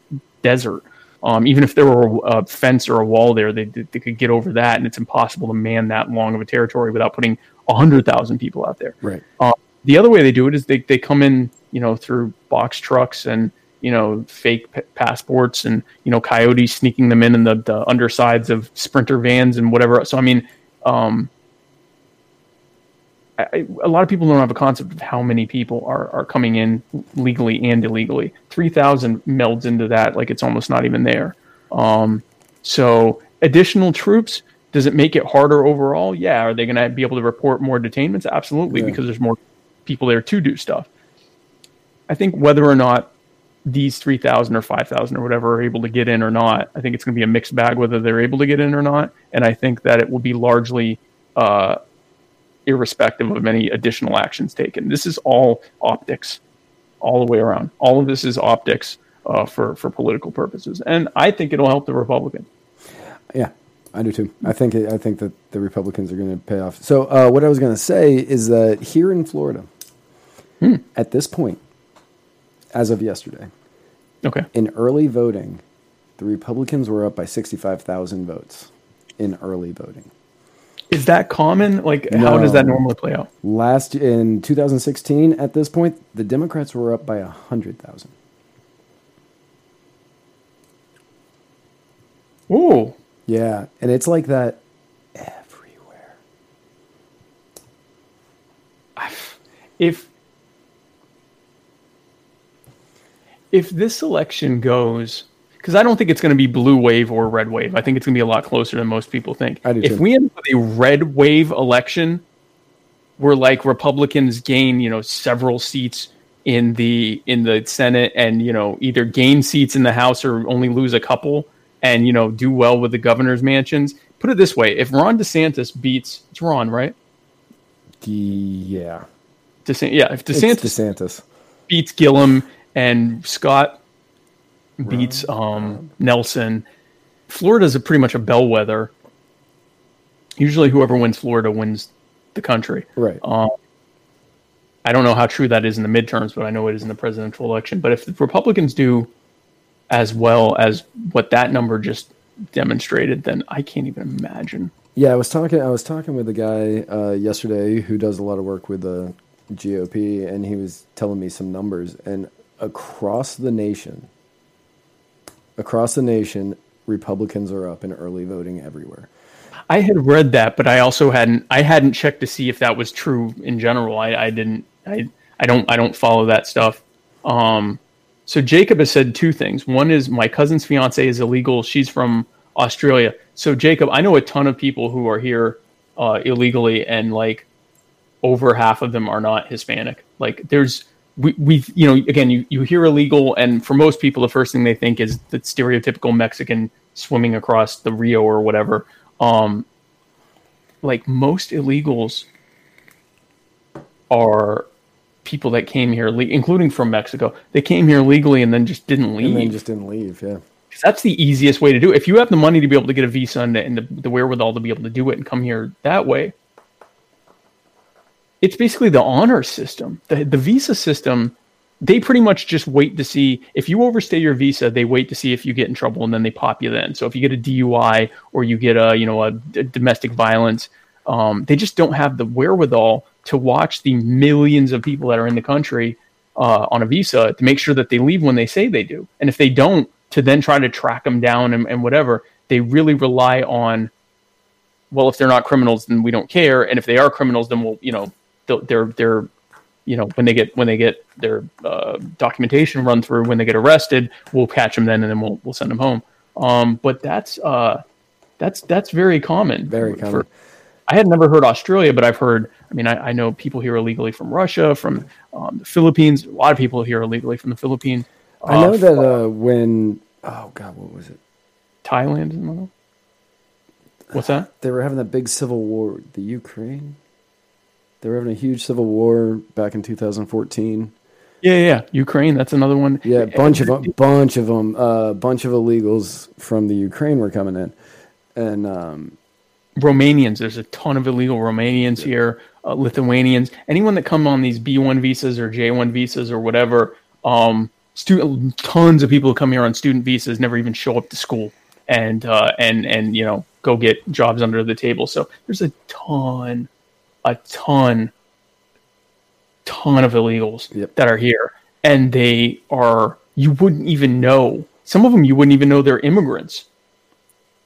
desert. Um, even if there were a fence or a wall there, they, they could get over that, and it's impossible to man that long of a territory without putting hundred thousand people out there. Right. Uh, the other way they do it is they, they come in, you know, through box trucks and you know fake p- passports and you know coyotes sneaking them in in the, the undersides of sprinter vans and whatever. So I mean, um, I, a lot of people don't have a concept of how many people are are coming in legally and illegally. Three thousand melds into that like it's almost not even there. Um, so additional troops. Does it make it harder overall? Yeah. Are they going to be able to report more detainments? Absolutely, Yeah. because there's more people there to do stuff. I think whether or not these 3,000 or 5,000 or whatever are able to get in or not, I think it's going to be a mixed bag whether they're able to get in or not. And I think that it will be largely uh, irrespective of any additional actions taken. This is all optics, all the way around. All of this is optics uh, for, for political purposes. And I think it'll help the Republicans. Yeah, I do too. I think I think that the Republicans are going to pay off. So uh, what I was going to say is that here in Florida, at this point, as of yesterday, Okay. in early voting, the Republicans were up by sixty-five thousand votes in early voting. Is that common? Like, how does that normally play out? Last in 2016, at this point, the Democrats were up by hundred thousand. Ooh. Yeah, and it's like that everywhere. if if this election goes because I don't think it's going to be blue wave or red wave. I think it's going to be a lot closer than most people think. If we end up with a red wave election, where like Republicans gain, you know, several seats in the in the Senate, and you know either gain seats in the House or only lose a couple, and you know do well with the governor's mansions. Put it this way: if Ron DeSantis beats, it's Ron, right? Yeah, DeSantis, yeah. If it's DeSantis DeSantis. beats Gillum and Scott beats um, Nelson. Florida's a pretty much a bellwether. Usually, whoever wins Florida wins the country. Right. Um, I don't know how true that is in the midterms, but I know it is in the presidential election. But if the Republicans do as well as what that number just demonstrated, then I can't even imagine. Yeah, I was talking. I was talking with a guy uh, yesterday who does a lot of work with the GOP, and he was telling me some numbers. And across the nation, across the nation, Republicans are up in early voting everywhere. I had read that, but I also hadn't. I hadn't checked to see if that was true in general. I, I didn't. I. I don't. I don't follow that stuff. Um, so Jacob has said two things. One is my cousin's fiance is illegal. She's from Australia. So Jacob, I know a ton of people who are here uh, illegally, and like over half of them are not Hispanic. Like there's we we you know again you you hear illegal, and for most people the first thing they think is the stereotypical Mexican swimming across the Rio or whatever. Um, like most illegals are people that came here, including from Mexico. They came here legally and then just didn't leave. And then just didn't leave. Yeah. that's the easiest way to do it. If you have the money to be able to get a visa and, the, and the, the wherewithal to be able to do it and come here that way, it's basically the honor system. The, the visa system, they pretty much just wait to see if you overstay your visa, they wait to see if you get in trouble and then they pop you then. So if you get a DUI or you get a, you know, a, d- domestic violence, um, they just don't have the wherewithal to watch the millions of people that are in the country uh, on a visa to make sure that they leave when they say they do. And if they don't, to then try to track them down and, and whatever, they really rely on, well, if they're not criminals, then we don't care. And if they are criminals, then we'll, you know, they're, they're, you know, when they get, when they get their uh, documentation run through, when they get arrested, we'll catch them then and then we'll, we'll send them home. Um, but that's, uh, that's, that's very common. Very for- common. I had never heard Australia, but I've heard. I mean, I, I know people here illegally from Russia, from um, the Philippines. A lot of people here illegally from the Philippines. I know Uh, that uh, when oh god, what was it? Thailand is one of them. What's that? They were having that big civil war. The Ukraine. They were having a huge civil war back in 2014. Yeah, yeah, yeah. Ukraine. That's another one. Yeah, bunch of them, bunch of them, a uh, bunch of illegals from the Ukraine were coming in, and um, Romanians. There's a ton of illegal Romanians here, uh, Lithuanians, anyone that come on these B1 visas or J1 visas or whatever. Um, stu- tons of people who come here on student visas never even show up to school and uh, and and you know go get jobs under the table. So there's a ton, a ton, ton of illegals Yep. that are here, and they are you wouldn't even know. Some of them you wouldn't even know they're immigrants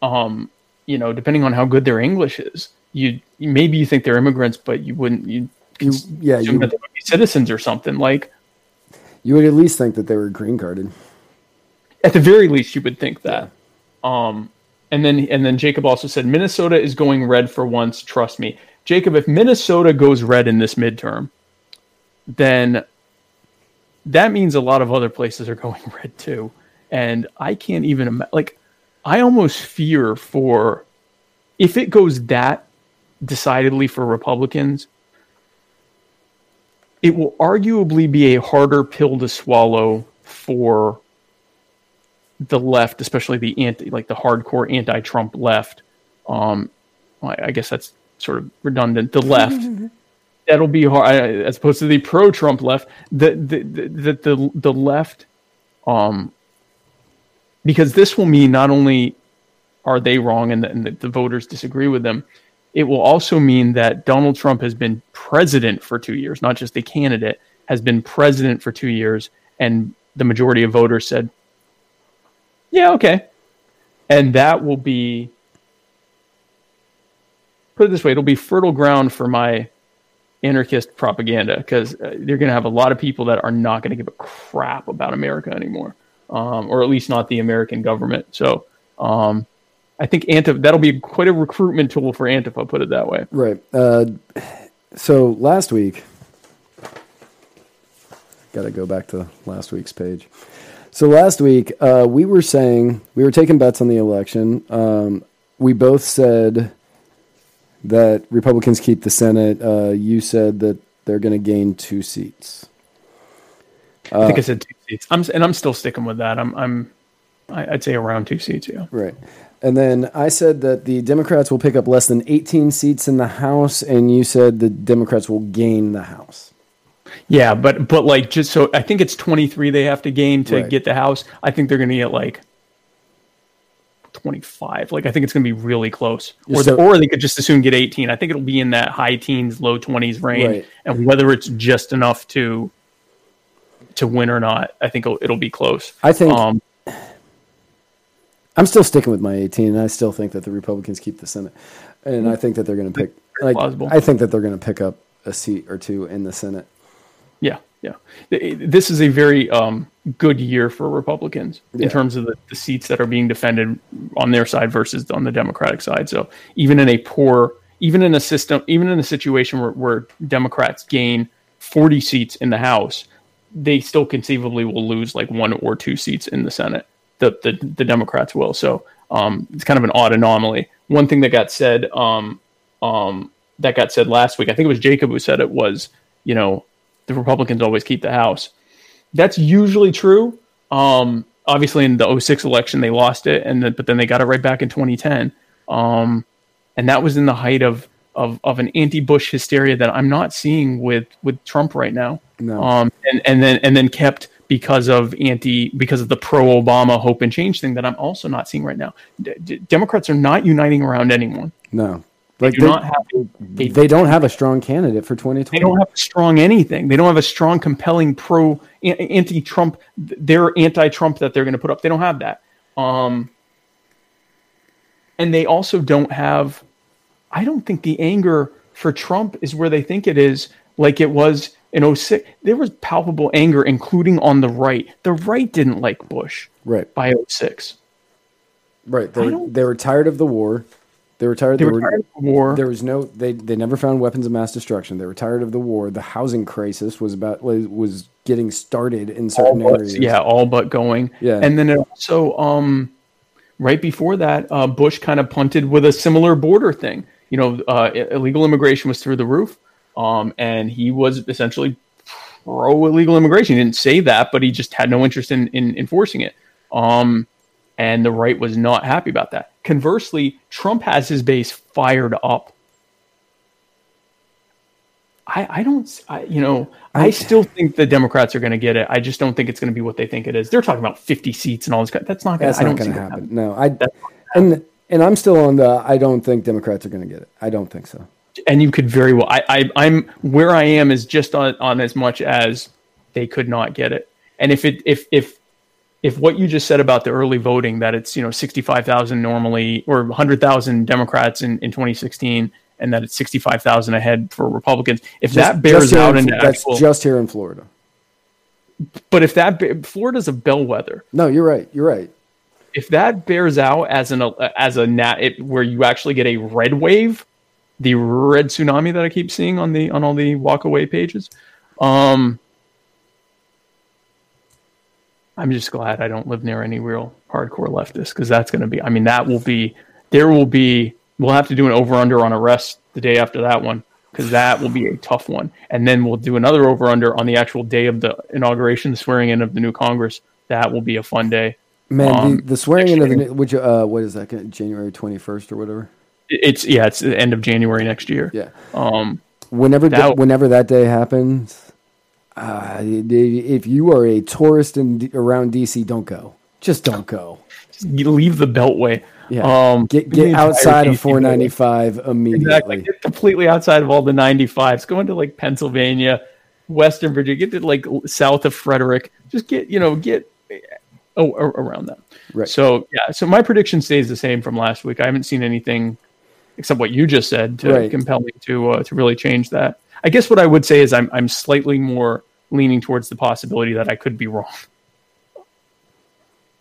um, you know, depending on how good their English is, you maybe you think they're immigrants, but you wouldn't. You, you, yeah, you, that they would be citizens or something. Like you would at least think that they were green carded. at the very least, you would think that. Um, and then and then Jacob also said Minnesota is going red for once. Trust me, Jacob. If Minnesota goes red in this midterm, then that means a lot of other places are going red too. And I can't even imagine. Like, I almost fear for if it goes that decidedly for Republicans. It will arguably be a harder pill to swallow for the left, especially the anti, like the hardcore anti-Trump left. Um, I, I guess that's sort of redundant. The left that'll be hard as opposed to the pro-Trump left. The the the the, the, left, um, because this will mean not only are they wrong and the, and the, the voters disagree with them, it will also mean that Donald Trump has been president for two years, not just a candidate, has been president for two years, and the majority of voters said, yeah, okay. And that will be, put it this way, it'll be fertile ground for my anarchist propaganda because uh, you're going to have a lot of people that are not going to give a crap about America anymore, um, or at least not the American government. So um, I think Antifa, that'll be quite a recruitment tool for Antifa, put it that way. Right. Uh, so last week, got to go back to last week's page. So last week, uh, we were saying we were taking bets on the election. Um, we both said that Republicans keep the Senate. Uh, you said that they're going to gain two seats. I think I said two seats. I'm and I'm still sticking with that. I'm I'm I- I'd say around two seats. Yeah. Right. And then I said that the Democrats will pick up less than 18 seats in the House, and you said the Democrats will gain the House. Yeah, but but like just so I think it's 23 they have to gain to Right. get the house. I think they're going to get like 25. Like I think it's going to be really close. Or So- or they could just as soon get 18. I think it'll be in that high teens, low 20s range Right. and whether it's just enough to to win or not, I think it'll, it'll be close. I think Um I'm still sticking with my 18, and I still think that the Republicans keep the Senate, and I think that they're going to pick. Like, plausible. I think that they're going to pick up a seat or two in the Senate. yeah. Yeah, this is a very um, good year for Republicans Yeah. in terms of the, the seats that are being defended on their side versus on the Democratic side. So even in a poor, even in a system, even in a situation where, where Democrats gain 40 seats in the House, they still conceivably will lose like one or two seats in the Senate. The the, the Democrats will. So um, it's kind of an odd anomaly. One thing that got said um, um, that got said last week, I think it was Jacob who said it was, you know, the Republicans always keep the House. That's usually true. Um, obviously, in the 06 election, they lost it, and then, but then they got it right back in 2010. Um, and that was in the height of of, of an anti-Bush hysteria that I'm not seeing with with Trump right now. No. Um, and and then and then kept because of anti because of the pro-Obama hope and change thing that I'm also not seeing right now. D- Democrats are not uniting around anyone. No. Like they, not have a, they don't have a strong candidate for 2020. they don't have a strong anything. They don't have a strong, compelling pro anti-Trump. Their anti-Trump that they're going to put up. They don't have that. Um, and they also don't have. I don't think the anger for Trump is where they think it is, like it was in 06. There was palpable anger, including on the right. The right didn't like Bush right. by 06. Right. They I were, don't- they were tired of the war. They were tired. They they were tired of the war. There was no. They they never found weapons of mass destruction. They were tired of the war. The housing crisis was about was, was getting started in certain but, areas. yeah, all but going. Yeah. And then it also, um, right before that, uh, Bush kind of punted with a similar border thing. You know, uh, illegal immigration was through the roof, um, and he was essentially pro illegal immigration. He didn't say that, but he just had no interest in, in enforcing it. Um, and the right was not happy about that. Conversely, Trump has his base fired up. I, I don't, I, you know, I, I- still think the Democrats are going to get it. I just don't think it's going to be what they think it is. They're talking about 50 seats and all this. That's not going That's to, I not don't going to that happen. No, I, and, and I'm still on the. I don't think Democrats are going to get it. I don't think so. and you could very well I, I i'm where i am is just on, on as much as they could not get it and if it if if if what you just said about the early voting that it's you know 65,000 normally or 100,000 democrats in, in 2016 and that it's 65,000 ahead for republicans if that bears out in, into that's actual just here in Florida. but if that florida's a bellwether No, you're right. You're right. if that bears out as an as a nat it, where you actually get a red wave, the red tsunami that I keep seeing on the on all the walk away pages, um, I'm just glad I don't live near any real hardcore leftists because that's going to be. I mean, that will be there will be. We'll have to do an over under on arrest the day after that one because that will be a tough one, and then we'll do another over under on the actual day of the inauguration, the swearing in of the new Congress. That will be a fun day. Man, Um, the, the swearing in of the new- which uh what is that? January 21st or whatever. It's yeah, it's the end of January next year. Yeah. Um, Whenever that, whenever that day happens, uh, if you are a tourist in around DC, don't go. Just don't go. you leave the Beltway. Yeah. Um, Get get outside of DC Beltway. 495 immediately. Exactly. Get completely outside of all the 95s. Go into like Pennsylvania, Western Virginia. Get to like south of Frederick. Just get you know get oh around that. Right. So yeah. So my prediction stays the same from last week. I haven't seen anything except what you just said to Right. compel me to uh, to really change that. I guess what I would say is I'm I'm slightly more leaning towards the possibility that I could be wrong.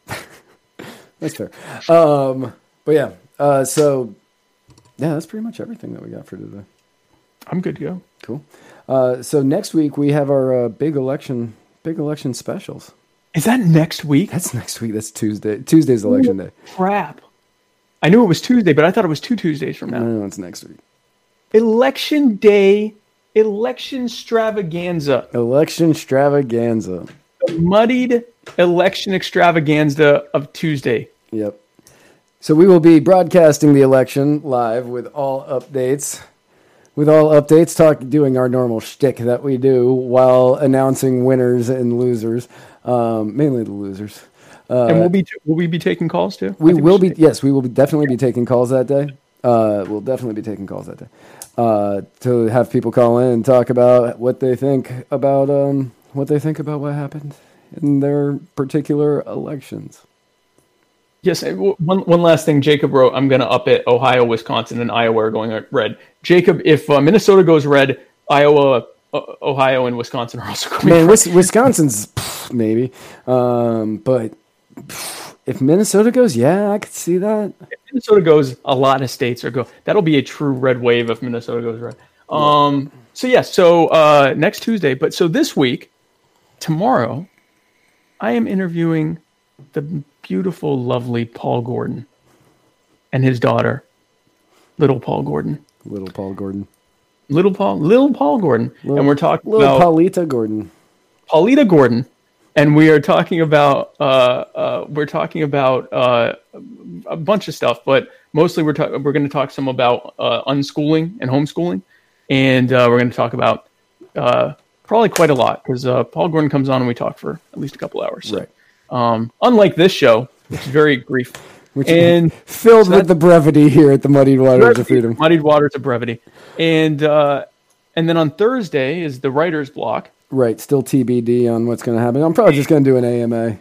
That's fair. Um, but yeah, uh, so yeah, that's pretty much everything that we got for today. I'm good to go. Cool. Uh, so next week we have our uh, big election, big election specials. Is that next week? That's next week. That's Tuesday. Tuesday's election day. crap. I knew it was Tuesday, but I thought it was two Tuesdays from now. No, now. no, it's next week. Election day, election extravaganza, Election extravaganza. the muddied election extravaganza of Tuesday. Yep. So we will be broadcasting the election live with all updates. With all updates, talk doing our normal shtick that we do while announcing winners and losers, um, mainly the losers. and we'll be will we be taking calls too? Uh, We will should be yes, we will be definitely be taking calls that day. Uh, we'll definitely be taking calls that day uh, to have people call in and talk about what they think about um, what they think about what happened in their particular elections. Yes. One one last thing. Jacob wrote, "I'm going to up it. Ohio, Wisconsin, and Iowa are going red." Jacob, if uh, Minnesota goes red, Iowa O- Ohio and Wisconsin are also going. Man, Wis- Wisconsin's maybe, um, but pff, if Minnesota goes, yeah, I could see that. If Minnesota goes, a lot of states are go. That'll be a true red wave if Minnesota goes red. Um. So yeah. So uh, next Tuesday, but so this week, tomorrow, I am interviewing the beautiful, lovely Paul Gordon and his daughter, little Paul Gordon. Little Paul Gordon, Little Paul, little Paul Gordon, and we're talking little about Paulita Gordon. Paulita Gordon, and we are talking about uh, uh, we're talking about uh, a bunch of stuff, but mostly we're ta- we're going to talk some about uh, unschooling and homeschooling, and uh, we're going to talk about uh, probably quite a lot because uh, Paul Gordon comes on and we talk for at least a couple hours. So, Right. um, unlike this show, which is very brief, Which and filled so with the brevity here at the Muddied Waters of Freedom. muddied waters of brevity, and uh, and then on Thursday is the writer's block. Right, still TBD on what's going to happen. I'm probably just going to do an AMA.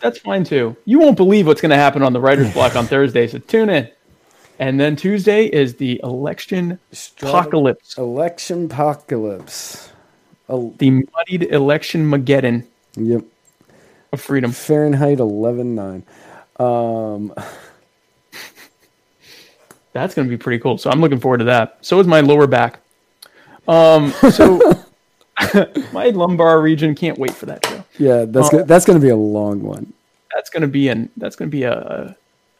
That's fine too. You won't believe what's going to happen on the writer's block on Thursday, so tune in. And then Tuesday is the election apocalypse, Election apocalypse. Oh, the muddied election mageddon yep. of freedom. Fahrenheit 11.9. Um, That's going to be pretty cool. So I'm looking forward to that. So is my lower back. Um, so my lumbar region can't wait for that show. yeah, that's Oh. go- that's going to be a long one. That's going to be an that's going to be a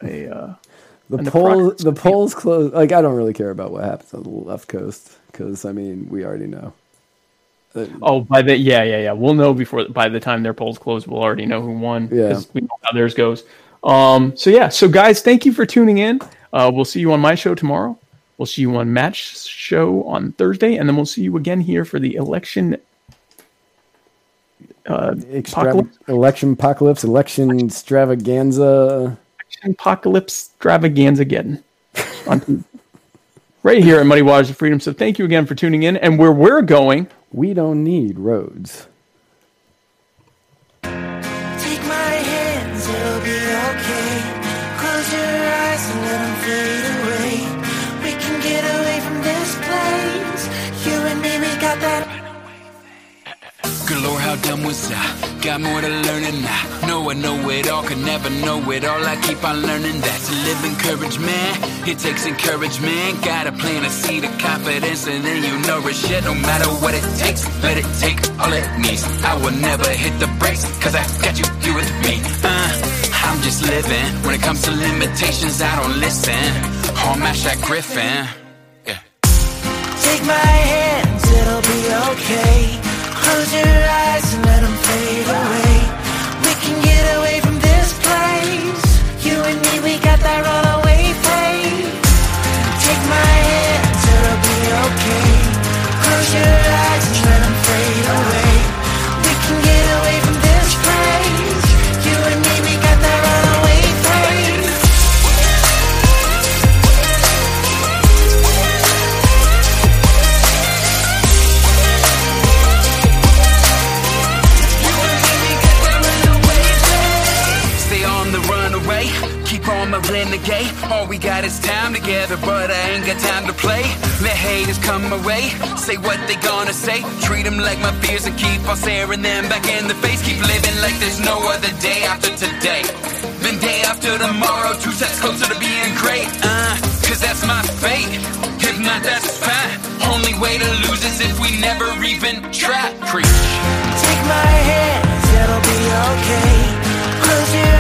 a, a uh, The And the poll, the polls close. Like I don't really care about what happens on the left coast because I mean we already know. Uh, oh by the yeah yeah yeah we'll know before by the time their polls close we'll already know who won Yeah. we know how theirs goes. Um, so yeah, so guys, thank you for tuning in. Uh, we'll see you on my show tomorrow. We'll see you on Match show on Thursday, and then we'll see you again here for the election. Uh, extra- Apocalypse? election apocalypse, election extravaganza. apocalypse extravaganza again on right here at Muddy Waters of Freedom. So thank you again for tuning in. And where we're going, We don't need roads. Was I? Got more to learn and I know I know it all, could never know it all. I keep on learning that to live in courage, man. It takes encouragement. Gotta plant a seed of confidence and then you nourish it. No matter what it takes, let it take all it needs. I will never hit the brakes, cause I got you, you with me. Uh, I'm just living. When it comes to limitations, I don't listen. All mash that Griffin. Yeah. Take my hands, it'll be okay. Close your eyes and let them fade away. Together, but I ain't got time to play. Let haters come my way, say what they gonna say. Treat them like my fears and keep on staring them back in the face. Keep living like there's no other day after today. Then day after tomorrow, two steps closer to being great. Uh, cause that's my fate. If not, that's fine. Only way to lose is if we never even try. Preach. Take my hands, it'll be okay. Close your